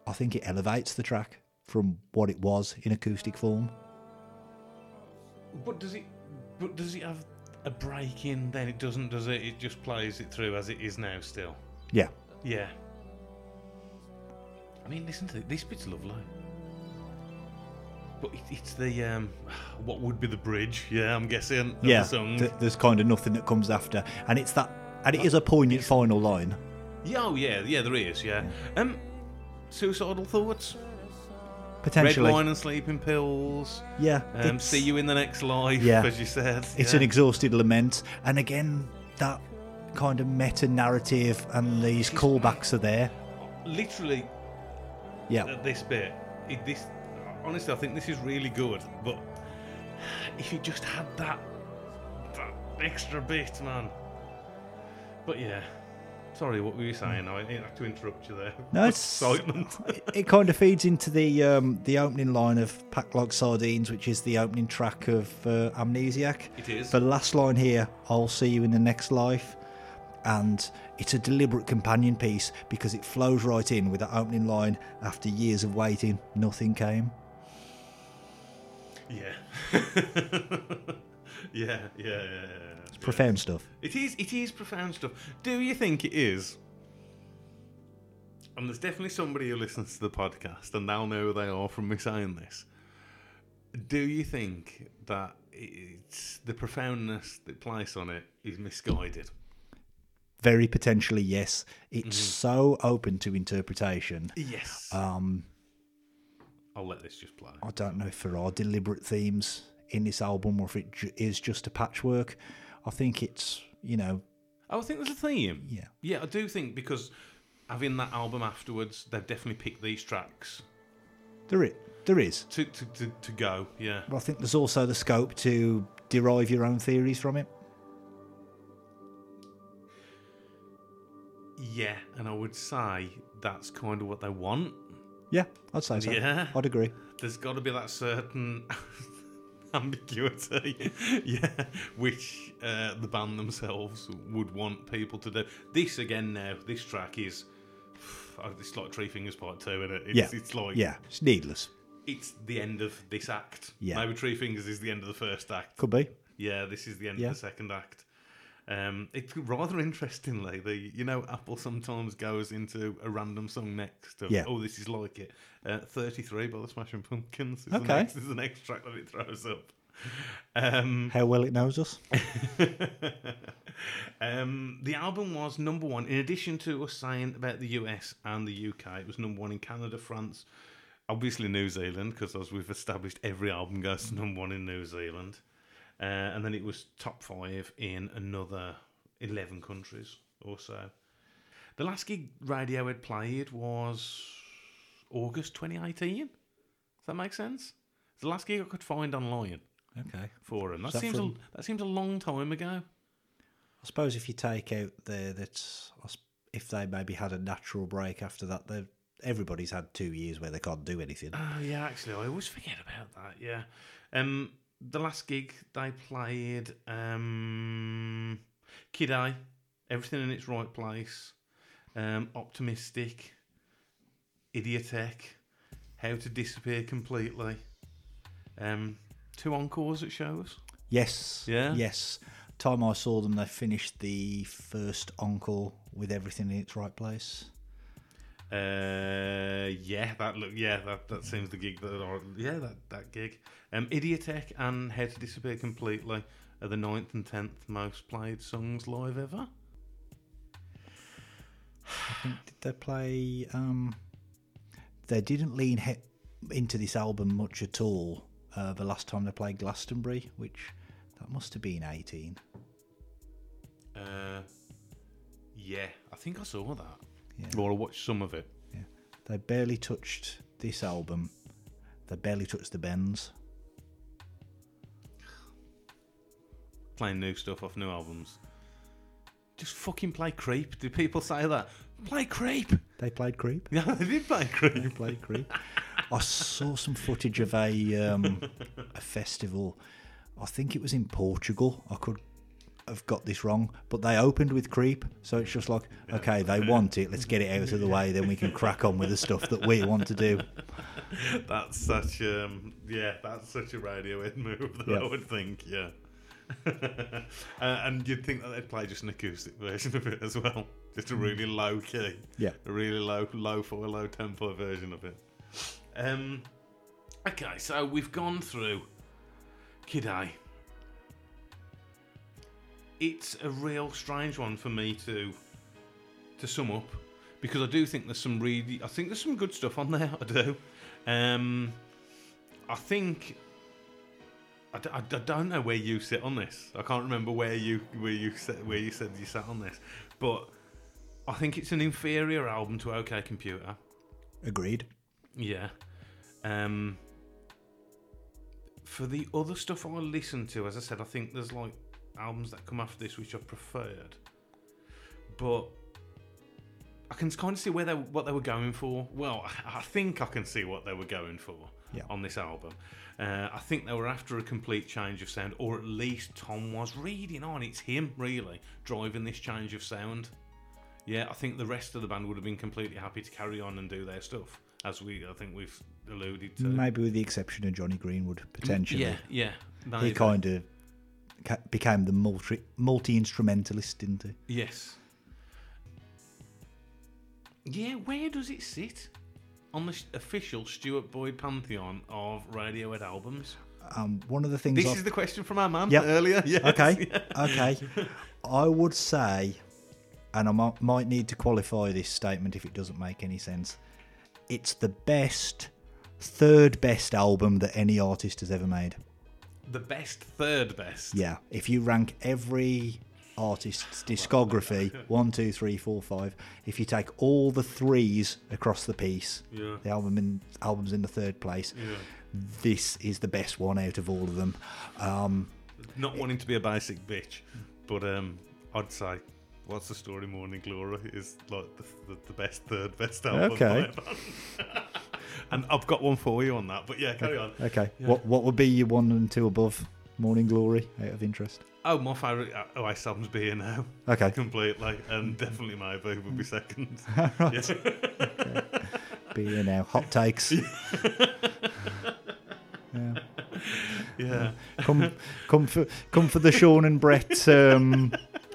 I think it elevates the track from what it was in acoustic form.
But does it? But does it have a break in? Then it doesn't, does it? It just plays it through as it is now. Still.
Yeah.
Yeah. I mean, listen to it. This bit's lovely. But it, it's the um, what would be the bridge? Yeah, I'm guessing.
Yeah.
The song.
th- there's kind of nothing that comes after. And it's that, and it is a poignant final line.
yeah, oh yeah, yeah. There is. Yeah. Um, suicidal thoughts.
Potentially.
Red wine and sleeping pills.
Yeah.
Um, see you in the next life.
Yeah.
As you said.
It's
yeah.
an exhausted lament, and again, that kind of meta narrative and these callbacks are there.
literally
Yeah,
at this bit. It, this honestly, I think this is really good. But if you just had that that extra bit, man. But yeah, sorry, what were you saying? I didn't have to interrupt you there.
No, it's-
excitement.
it, it kind of feeds into the um, the opening line of "Packt Like Sardines," which is the opening track of uh, Amnesiac.
It is.
The last line here, "I'll see you in the next life," and it's a deliberate companion piece because it flows right in with that opening line. After years of waiting, nothing came.
yeah. yeah, yeah, yeah, yeah.
It's profound stuff.
It is. It is profound stuff. Do you think it is? And there's definitely somebody who listens to the podcast, and they'll know who they are from me saying this. Do you think that it's the profoundness that place on it is misguided?
Very potentially, yes. It's
Mm-hmm.
so open to interpretation.
Yes.
Um,
I'll let this just play.
I don't know if there are deliberate themes in this album or if it ju- is just a patchwork. I think it's, you know,
Oh, I think there's a theme.
Yeah.
Yeah, I do think because having that album afterwards, they've definitely picked these tracks
there is. There is.
to, to, to, to go. Yeah.
But I think there's also the scope to derive your own theories from it.
Yeah, and I would say that's kind of what they want.
Yeah, I'd say so.
Yeah.
I'd agree.
There's got to be that certain ambiguity, yeah, which uh, the band themselves would want people to do. This again now, this track is. oh, It's like Treefingers Part Two, isn't it? It's,
Yeah.
it's like
Yeah, it's needless.
it's the end of this act.
Yeah.
Maybe Treefingers is the end of the first act.
Could be.
Yeah, this is the end
Yeah.
of the second act. Um, it's rather interestingly, the you know Apple sometimes goes into a random song next. Of,
Yeah.
Oh, this is like it. Uh, Thirty-three by the Smashing Pumpkins. Is the
Okay.
next, is the next track that it throws up. Um,
How well it knows us.
um, the album was number one. In addition to us saying about the US and the UK, it was number one in Canada, France, obviously New Zealand, because as we've established, every album goes to number one in New Zealand. Uh, and then it was top five in another 11 countries or so. The last gig radio Radiohead played was August 2018. Does that make sense? It's the last gig I could find online
Okay.
for them. That,
that
seems
from-
a, that seems a long time ago.
I suppose if you take out the that's I s- if they maybe had a natural break after that, they everybody's had two years where they can't do anything.
Oh yeah, actually, I always forget about that. Yeah, um, the last gig they played, um, Kid A, everything in its right place, um, optimistic, Idioteque, How to Disappear Completely, um, two encores at shows.
Yes.
Yeah?
Yes. Time I saw them, they finished the first encore with everything in its right place.
Uh, yeah, that look, yeah, that, that seems the gig that, or yeah, that that gig. Um, Idioteque and How to Disappear Completely are the ninth and tenth most played songs live ever.
I think did they play? Um, they didn't lean he- into this album much at all. Uh, the last time they played Glastonbury, which that must have been eighteen.
Uh, yeah, I think I saw that.
Yeah.
Or I watched some of it.
Yeah. They barely touched this album. They barely touched the bends.
Playing new stuff off new albums. Just fucking play Creep. Do people say that? Play Creep.
They played Creep.
Yeah, they did play
They
Creep.
played Creep. I saw some footage of a um, a festival. I think it was in Portugal. I could have got this wrong, but they opened with Creep, so it's just like, okay, they want it. Let's get it out of the way, then we can crack on with the stuff that we want to do.
That's such um yeah, that's such a Radiohead move that I would think, yeah. uh, and you'd think that they'd play just an acoustic version of it as well, just a really low key,
Yeah.
a really low, low for a low tempo version of it. Um, okay, so we've gone through Kid A. It's a real strange one for me to to sum up because I do think there's some really, I think there's some good stuff on there. I do. Um, I think I, d- I d- I don't know where you sit on this. I can't remember where you where you said where you said you sat on this, but I think it's an inferior album to OK Computer.
Agreed.
Yeah. Um, for the other stuff I listen to, as I said, I think there's like albums that come after this which I preferred, but I can kind of see where they what they were going for. Well, I think I can see what they were going for
Yeah.
on this album. Uh, I think they were after a complete change of sound, or at least Thom was reading on. It's him really driving this change of sound. Yeah, I think the rest of the band would have been completely happy to carry on and do their stuff, as we I think we've alluded to.
Maybe with the exception of Jonny Greenwood, potentially.
Yeah, yeah.
He kind of became the multi multi instrumentalist, didn't he?
Yes. Yeah, where does it sit on the official Stuart Boyd pantheon of Radiohead albums?
Um, one of the things.
This
I've-
is the question from our man
Yep.
earlier. Yes.
okay,
yeah.
okay. I would say, and I might, might need to qualify this statement if it doesn't make any sense. It's the best, third best album that any artist has ever made.
The best, third best.
Yeah, if you rank every artist's discography one, two, three, four, five, if you take all the threes across the piece,
Yeah.
the album in albums in the third place.
Yeah.
This is the best one out of all of them. Um,
Not wanting to be a basic bitch, but um, I'd say What's the Story Morning Glory is like the, the, the best, third best album.
Okay.
by a band. and I've got one for you on that, but yeah, carry on.
okay, what what would be your one and two above Morning Glory out of interest?
Oh, my favourite uh, Oasis album's Be Here Now.
Okay.
Completely. And definitely my Maybe would be second.
right.
Yeah.
Be here now. Hot takes. yeah.
yeah.
Come, come for, come for the Sean and Brett um,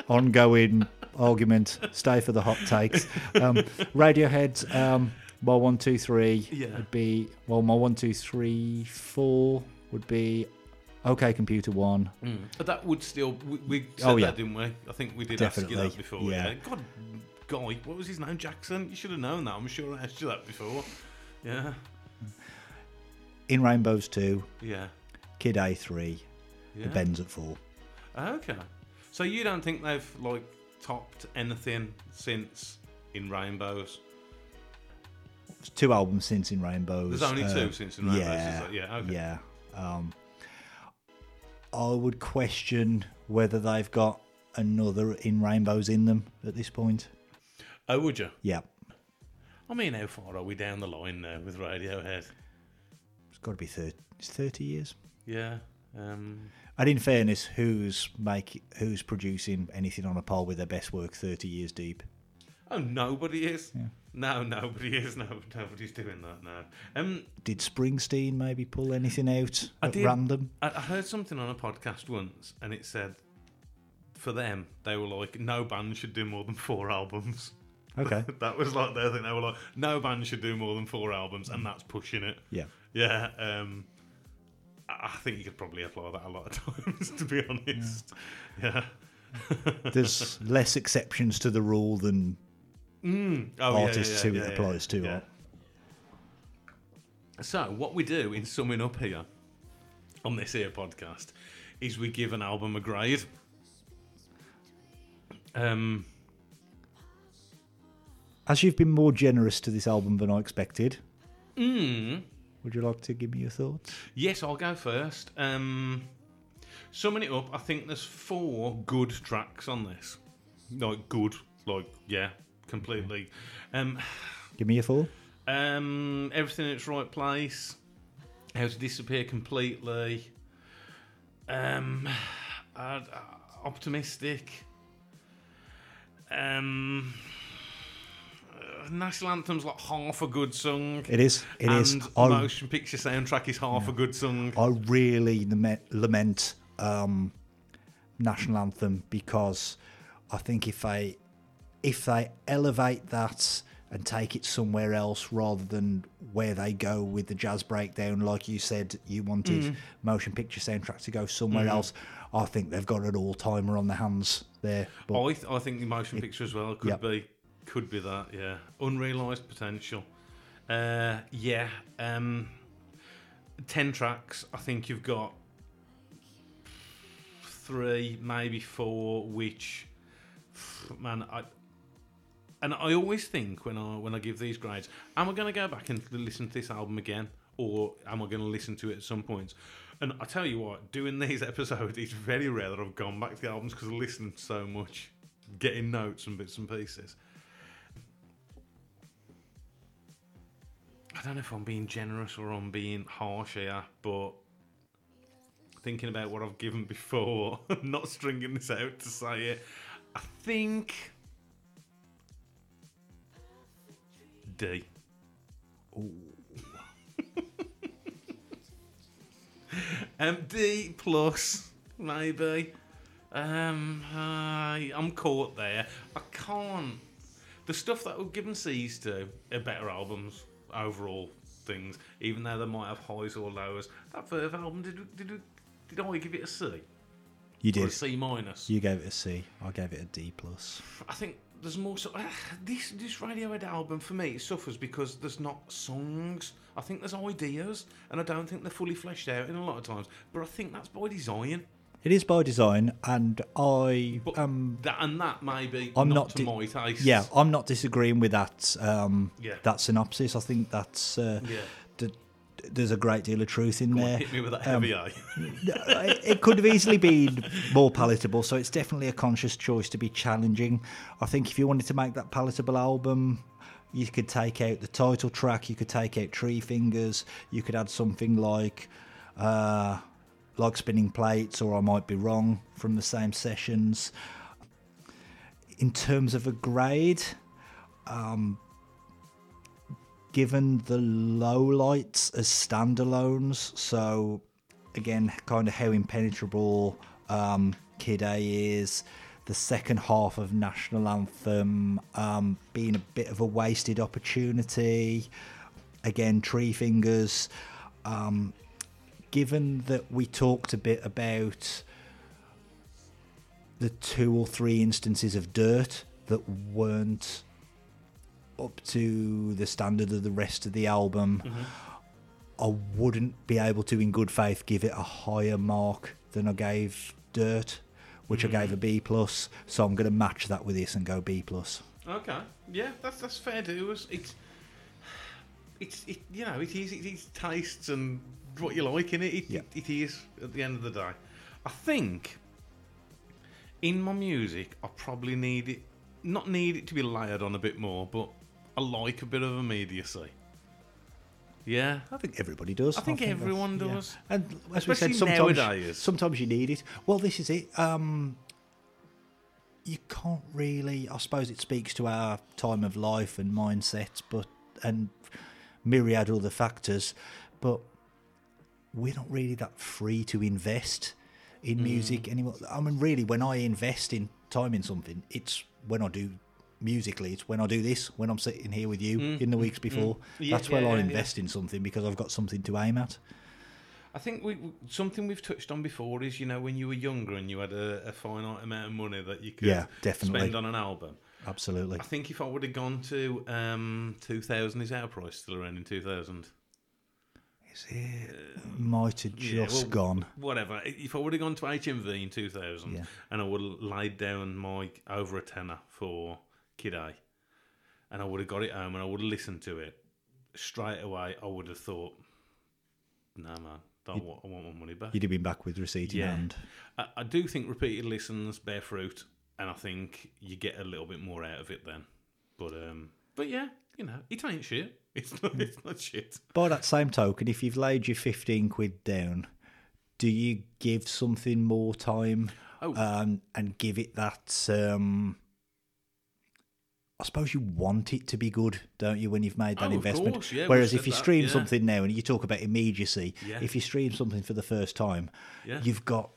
ongoing argument. Stay for the hot takes. Um, Radiohead. Um, my one, two, three
Yeah.
would be well. My one, two, three, four would be OK Computer One. Mm.
But that would still. We, we oh, said
Oh, yeah.
that, didn't we? I think we did ask you
Definitely,
that before.
yeah.
Yeah. God, Guy, what was his name? Jackson? You should have known that. I'm sure I asked you that before. Yeah. Mm.
In Rainbows Two,
Yeah.
Kid A three,
Yeah.
The Bends at four.
Okay. So you don't think they've like topped anything since in Rainbows?
Two albums since In Rainbows.
There's only
uh,
two since in Rainbows.
Yeah,
yeah. Okay.
Yeah. Um, I would question whether they've got another in rainbows in them at this point.
Oh, would you?
Yeah,
I mean, how far are we down the line now with Radiohead?
it's got to be 30, it's 30 years.
Yeah. Um,
And in fairness, who's make who's producing anything on a par with their best work 30 years deep?
Oh, nobody is. No, nobody is. No, nobody's doing that now. Um,
Did Springsteen maybe pull anything out
I
at
did.
random?
I, I heard something on a podcast once, and it said for them they were like, no band should do more than four albums.
Okay.
that was like their thing. They were like, no band should do more than four albums, and that's pushing it.
Yeah.
Yeah. Um, I I think you could probably apply that a lot of times, to be honest. Yeah.
There's less exceptions to the rule than
Mm. Oh, yeah, yeah, yeah,
who it applies to.
yeah. So, what we do in summing up here on this here podcast is we give an album a grade. Um,
As you've been more generous to this album than I expected,
mm,
would you like to give me your thoughts?
yes, I'll go first. Um, summing it up, I think there's four good tracks on this. Like good, like yeah, completely. Um,
Give me a four.
Um, everything in its right place. How to disappear completely. Um, uh, optimistic. Um, uh, national anthem's like half a good song.
It is. It is.
and
I,
motion picture soundtrack is half a good song.
I really lament, lament um, national anthem because I think if they if they elevate that and take it somewhere else rather than where they go with the jazz breakdown, like you said, you wanted
Mm.
motion picture soundtrack to go somewhere else. I think they've got an all timer on their hands there. But
I, th- I think the motion picture as well could
Yep.
be could be that yeah unrealized potential. Uh, yeah, um, ten tracks. I think you've got three, maybe four, which man, I and I always think when I when I give these grades, am I going to go back and listen to this album again, or am I going to listen to it at some point? And I tell you what, doing these episodes, it's very rare that I've gone back to the albums because I listened so much, getting notes and bits and pieces. I don't know if I'm being generous or I'm being harsh here, but thinking about what I've given before, not stringing this out to say it, I think D. um, D plus maybe. Um, I I'm caught there. I can't. The stuff that we've given C's to are better albums overall things, even though they might have highs or lows. That Verve album did did did I give it a C
You
or a
did.
C minus?
You gave it a C. I gave it a D plus.
I think there's more. So, this this Radiohead album for me it suffers because there's not songs. I think there's ideas, and I don't think they're fully fleshed out in a lot of times. But I think that's by design.
It is by design, and I
But
um
that and that maybe
I'm
not,
not
to
di-
my taste.
yeah I'm not disagreeing with that um
Yeah.
that synopsis. I think that's uh,
Yeah.
Th- there's a great deal of truth in
on,
there.
hit me with that
Um,
eye.
it it could have easily been more palatable, so it's definitely a conscious choice to be challenging. I think if you wanted to make that palatable album, you could take out the title track, you could take out Treefingers, you could add something like uh, like Spinning Plates, or I might be wrong from the same sessions. In terms of a grade, um, given the lowlights as standalones, so again, kind of how impenetrable um, Kid A is, the second half of National Anthem um, being a bit of a wasted opportunity, again, Treefingers. Um, given that we talked a bit about the two or three instances of dirt that weren't up to the standard of the rest of the album, mm-hmm. I wouldn't be able to, in good faith, give it a higher mark than I gave Dirt, which I gave a mm-hmm. B plus. So I'm going to match that with this and go B plus.
Okay, yeah, that's that's fair to us. It's it's it, you know it is it is tastes and what you like in it. It,
Yeah.
it. it is at the end of the day. I think in my music, I probably need it not need it to be layered on a bit more, but I like a bit of immediacy. Yeah,
I think everybody does.
I think everyone
yeah.
does.
And as we said, sometimes
nowadays.
sometimes you need it. Well, this is it. Um, you can't really. I suppose it speaks to our time of life and mindset, but and myriad other factors. But we're not really that free to invest
Mm.
in music anymore. I mean, really, when I invest in time in something, it's when I do musically. It's when I do this. When I'm sitting here with you in the weeks before.
Mm. Yeah,
That's when
yeah,
I
yeah,
invest in something because I've got something to aim at.
I think we something we've touched on before is you know when you were younger and you had a, a finite amount of money that you could
Yeah, definitely.
spend on an album.
Absolutely.
I think if I would have gone to um, 2000, is our price still around in 2000?
Is it might have just
well,
gone.
Whatever. If I would have gone to HMV in 2000
Yeah.
and I would have laid down my over a tenner for Kid A and I would have got it home and I would have listened to it, straight away I would have thought, no, man, don't want, I want my money back.
You'd have been back with receipt in
Yeah.
hand.
I, I do think repeated listens bear fruit, and I think you get a little bit more out of it then. But um, but yeah, you know, it ain't shit. It's not. It's not shit.
By that same token, if you've laid your 15 quid down, do you give something more time
Oh.
um, and give it that? Um, I suppose you want it to be good, don't you, when you've made that
Oh,
investment?
course, yeah,
Whereas if you
that,
stream
yeah.
something now and you talk about immediacy,
Yeah.
if you stream something for the first time,
Yeah.
you've got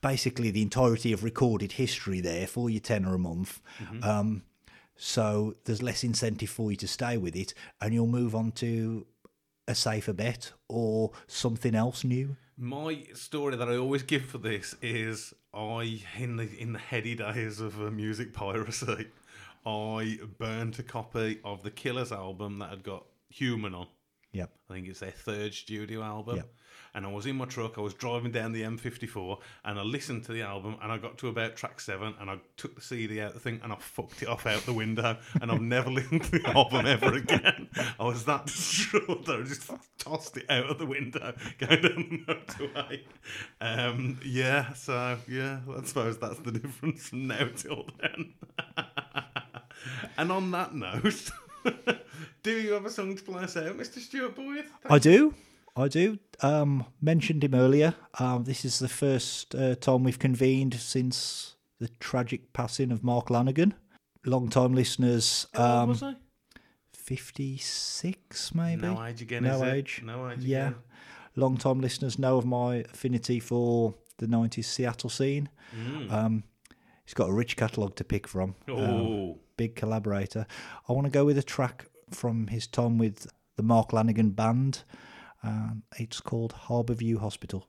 basically the entirety of recorded history there for your tenner a month.
Mm-hmm.
Um, so there's less incentive for you to stay with it, and you'll move on to a safer bet or something else new.
My story that I always give for this is I in the in the heady days of uh, music piracy, I burnt a copy of the Killers album that had got Human on.
Yep.
I think it's their third studio album.
Yep.
And I was in my truck, I was driving down the M54, and I listened to the album, and I got to about track seven, and I took the CD out of the thing, and I fucked it off out the window, and I've never listened to the album ever again. I was that distraught that I just tossed it out of the window, going down the motorway. Um, yeah, so yeah, I suppose that's the difference from now till then. And on that note, do you have a song to play us out, Mr. Stuart Boyd?
I do. I do. Um, mentioned him earlier. Um, this is the first uh, time we've convened since the tragic passing of Mark Lanegan. Long time listeners,
How old
um,
was I?
56 maybe.
No age again,
No
is it?
age.
No age
Yeah.
again.
Long time listeners know of my affinity for the '90s Seattle scene. Um, he's got a rich catalogue to pick from. Um, big collaborator. I want to go with a track from his time with the Mark Lanegan Band. Um, it's called
Harborview Hospital.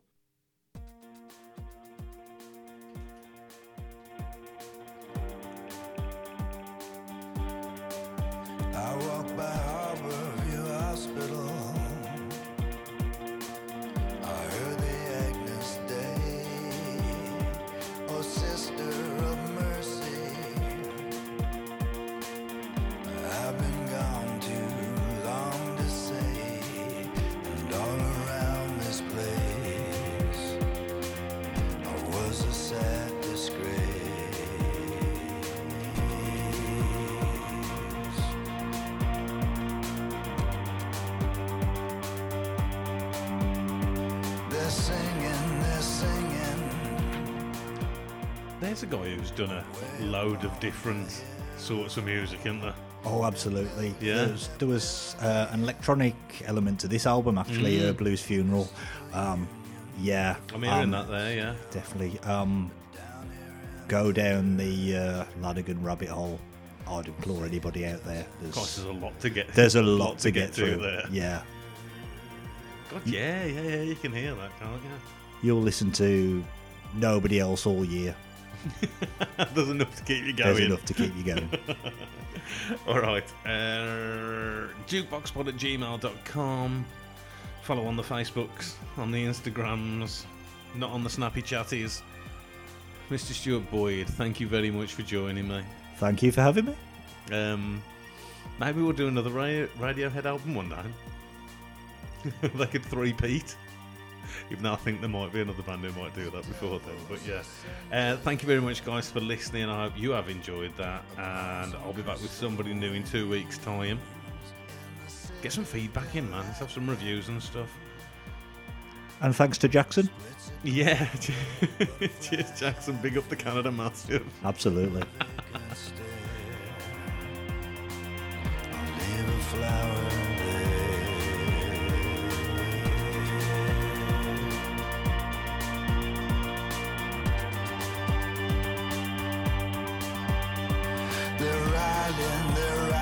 Different sorts of music, isn't there?
Oh, absolutely.
Yeah.
There was, there was uh, an electronic element to this album, actually, uh, Blues Funeral. Um, yeah.
I'm hearing
um,
that there, yeah.
Definitely. Um, go down the uh, Lanegan rabbit hole. I'd implore anybody out there.
Of course,
There's,
there's a lot to get.
there's a lot to get,
to
through.
there.
Yeah.
God, yeah, yeah, yeah. You can hear that, can't you?
You'll listen to nobody else all year.
There's enough to keep you going.
There's enough to keep you going.
All right. Uh, jukeboxpod at gmail.com. Follow on the Facebooks, on the Instagrams, not on the snappy chatties. Mr. Stuart Boyd, thank you very much for joining me.
Thank you for having me.
Um, maybe we'll do another ra- Radiohead album one time. they could three-peat. Even though I think there might be another band who might do that before then. But yeah. Uh, thank you very much, guys, for listening. I hope you have enjoyed that. And I'll be back with somebody new in two weeks' time. Get some feedback in, man. Let's have some reviews and stuff.
And thanks to Jackson.
Yeah. Cheers, Jackson. Big up the Canada Mastiff.
Absolutely.
I'll leave a flower child in their eyes.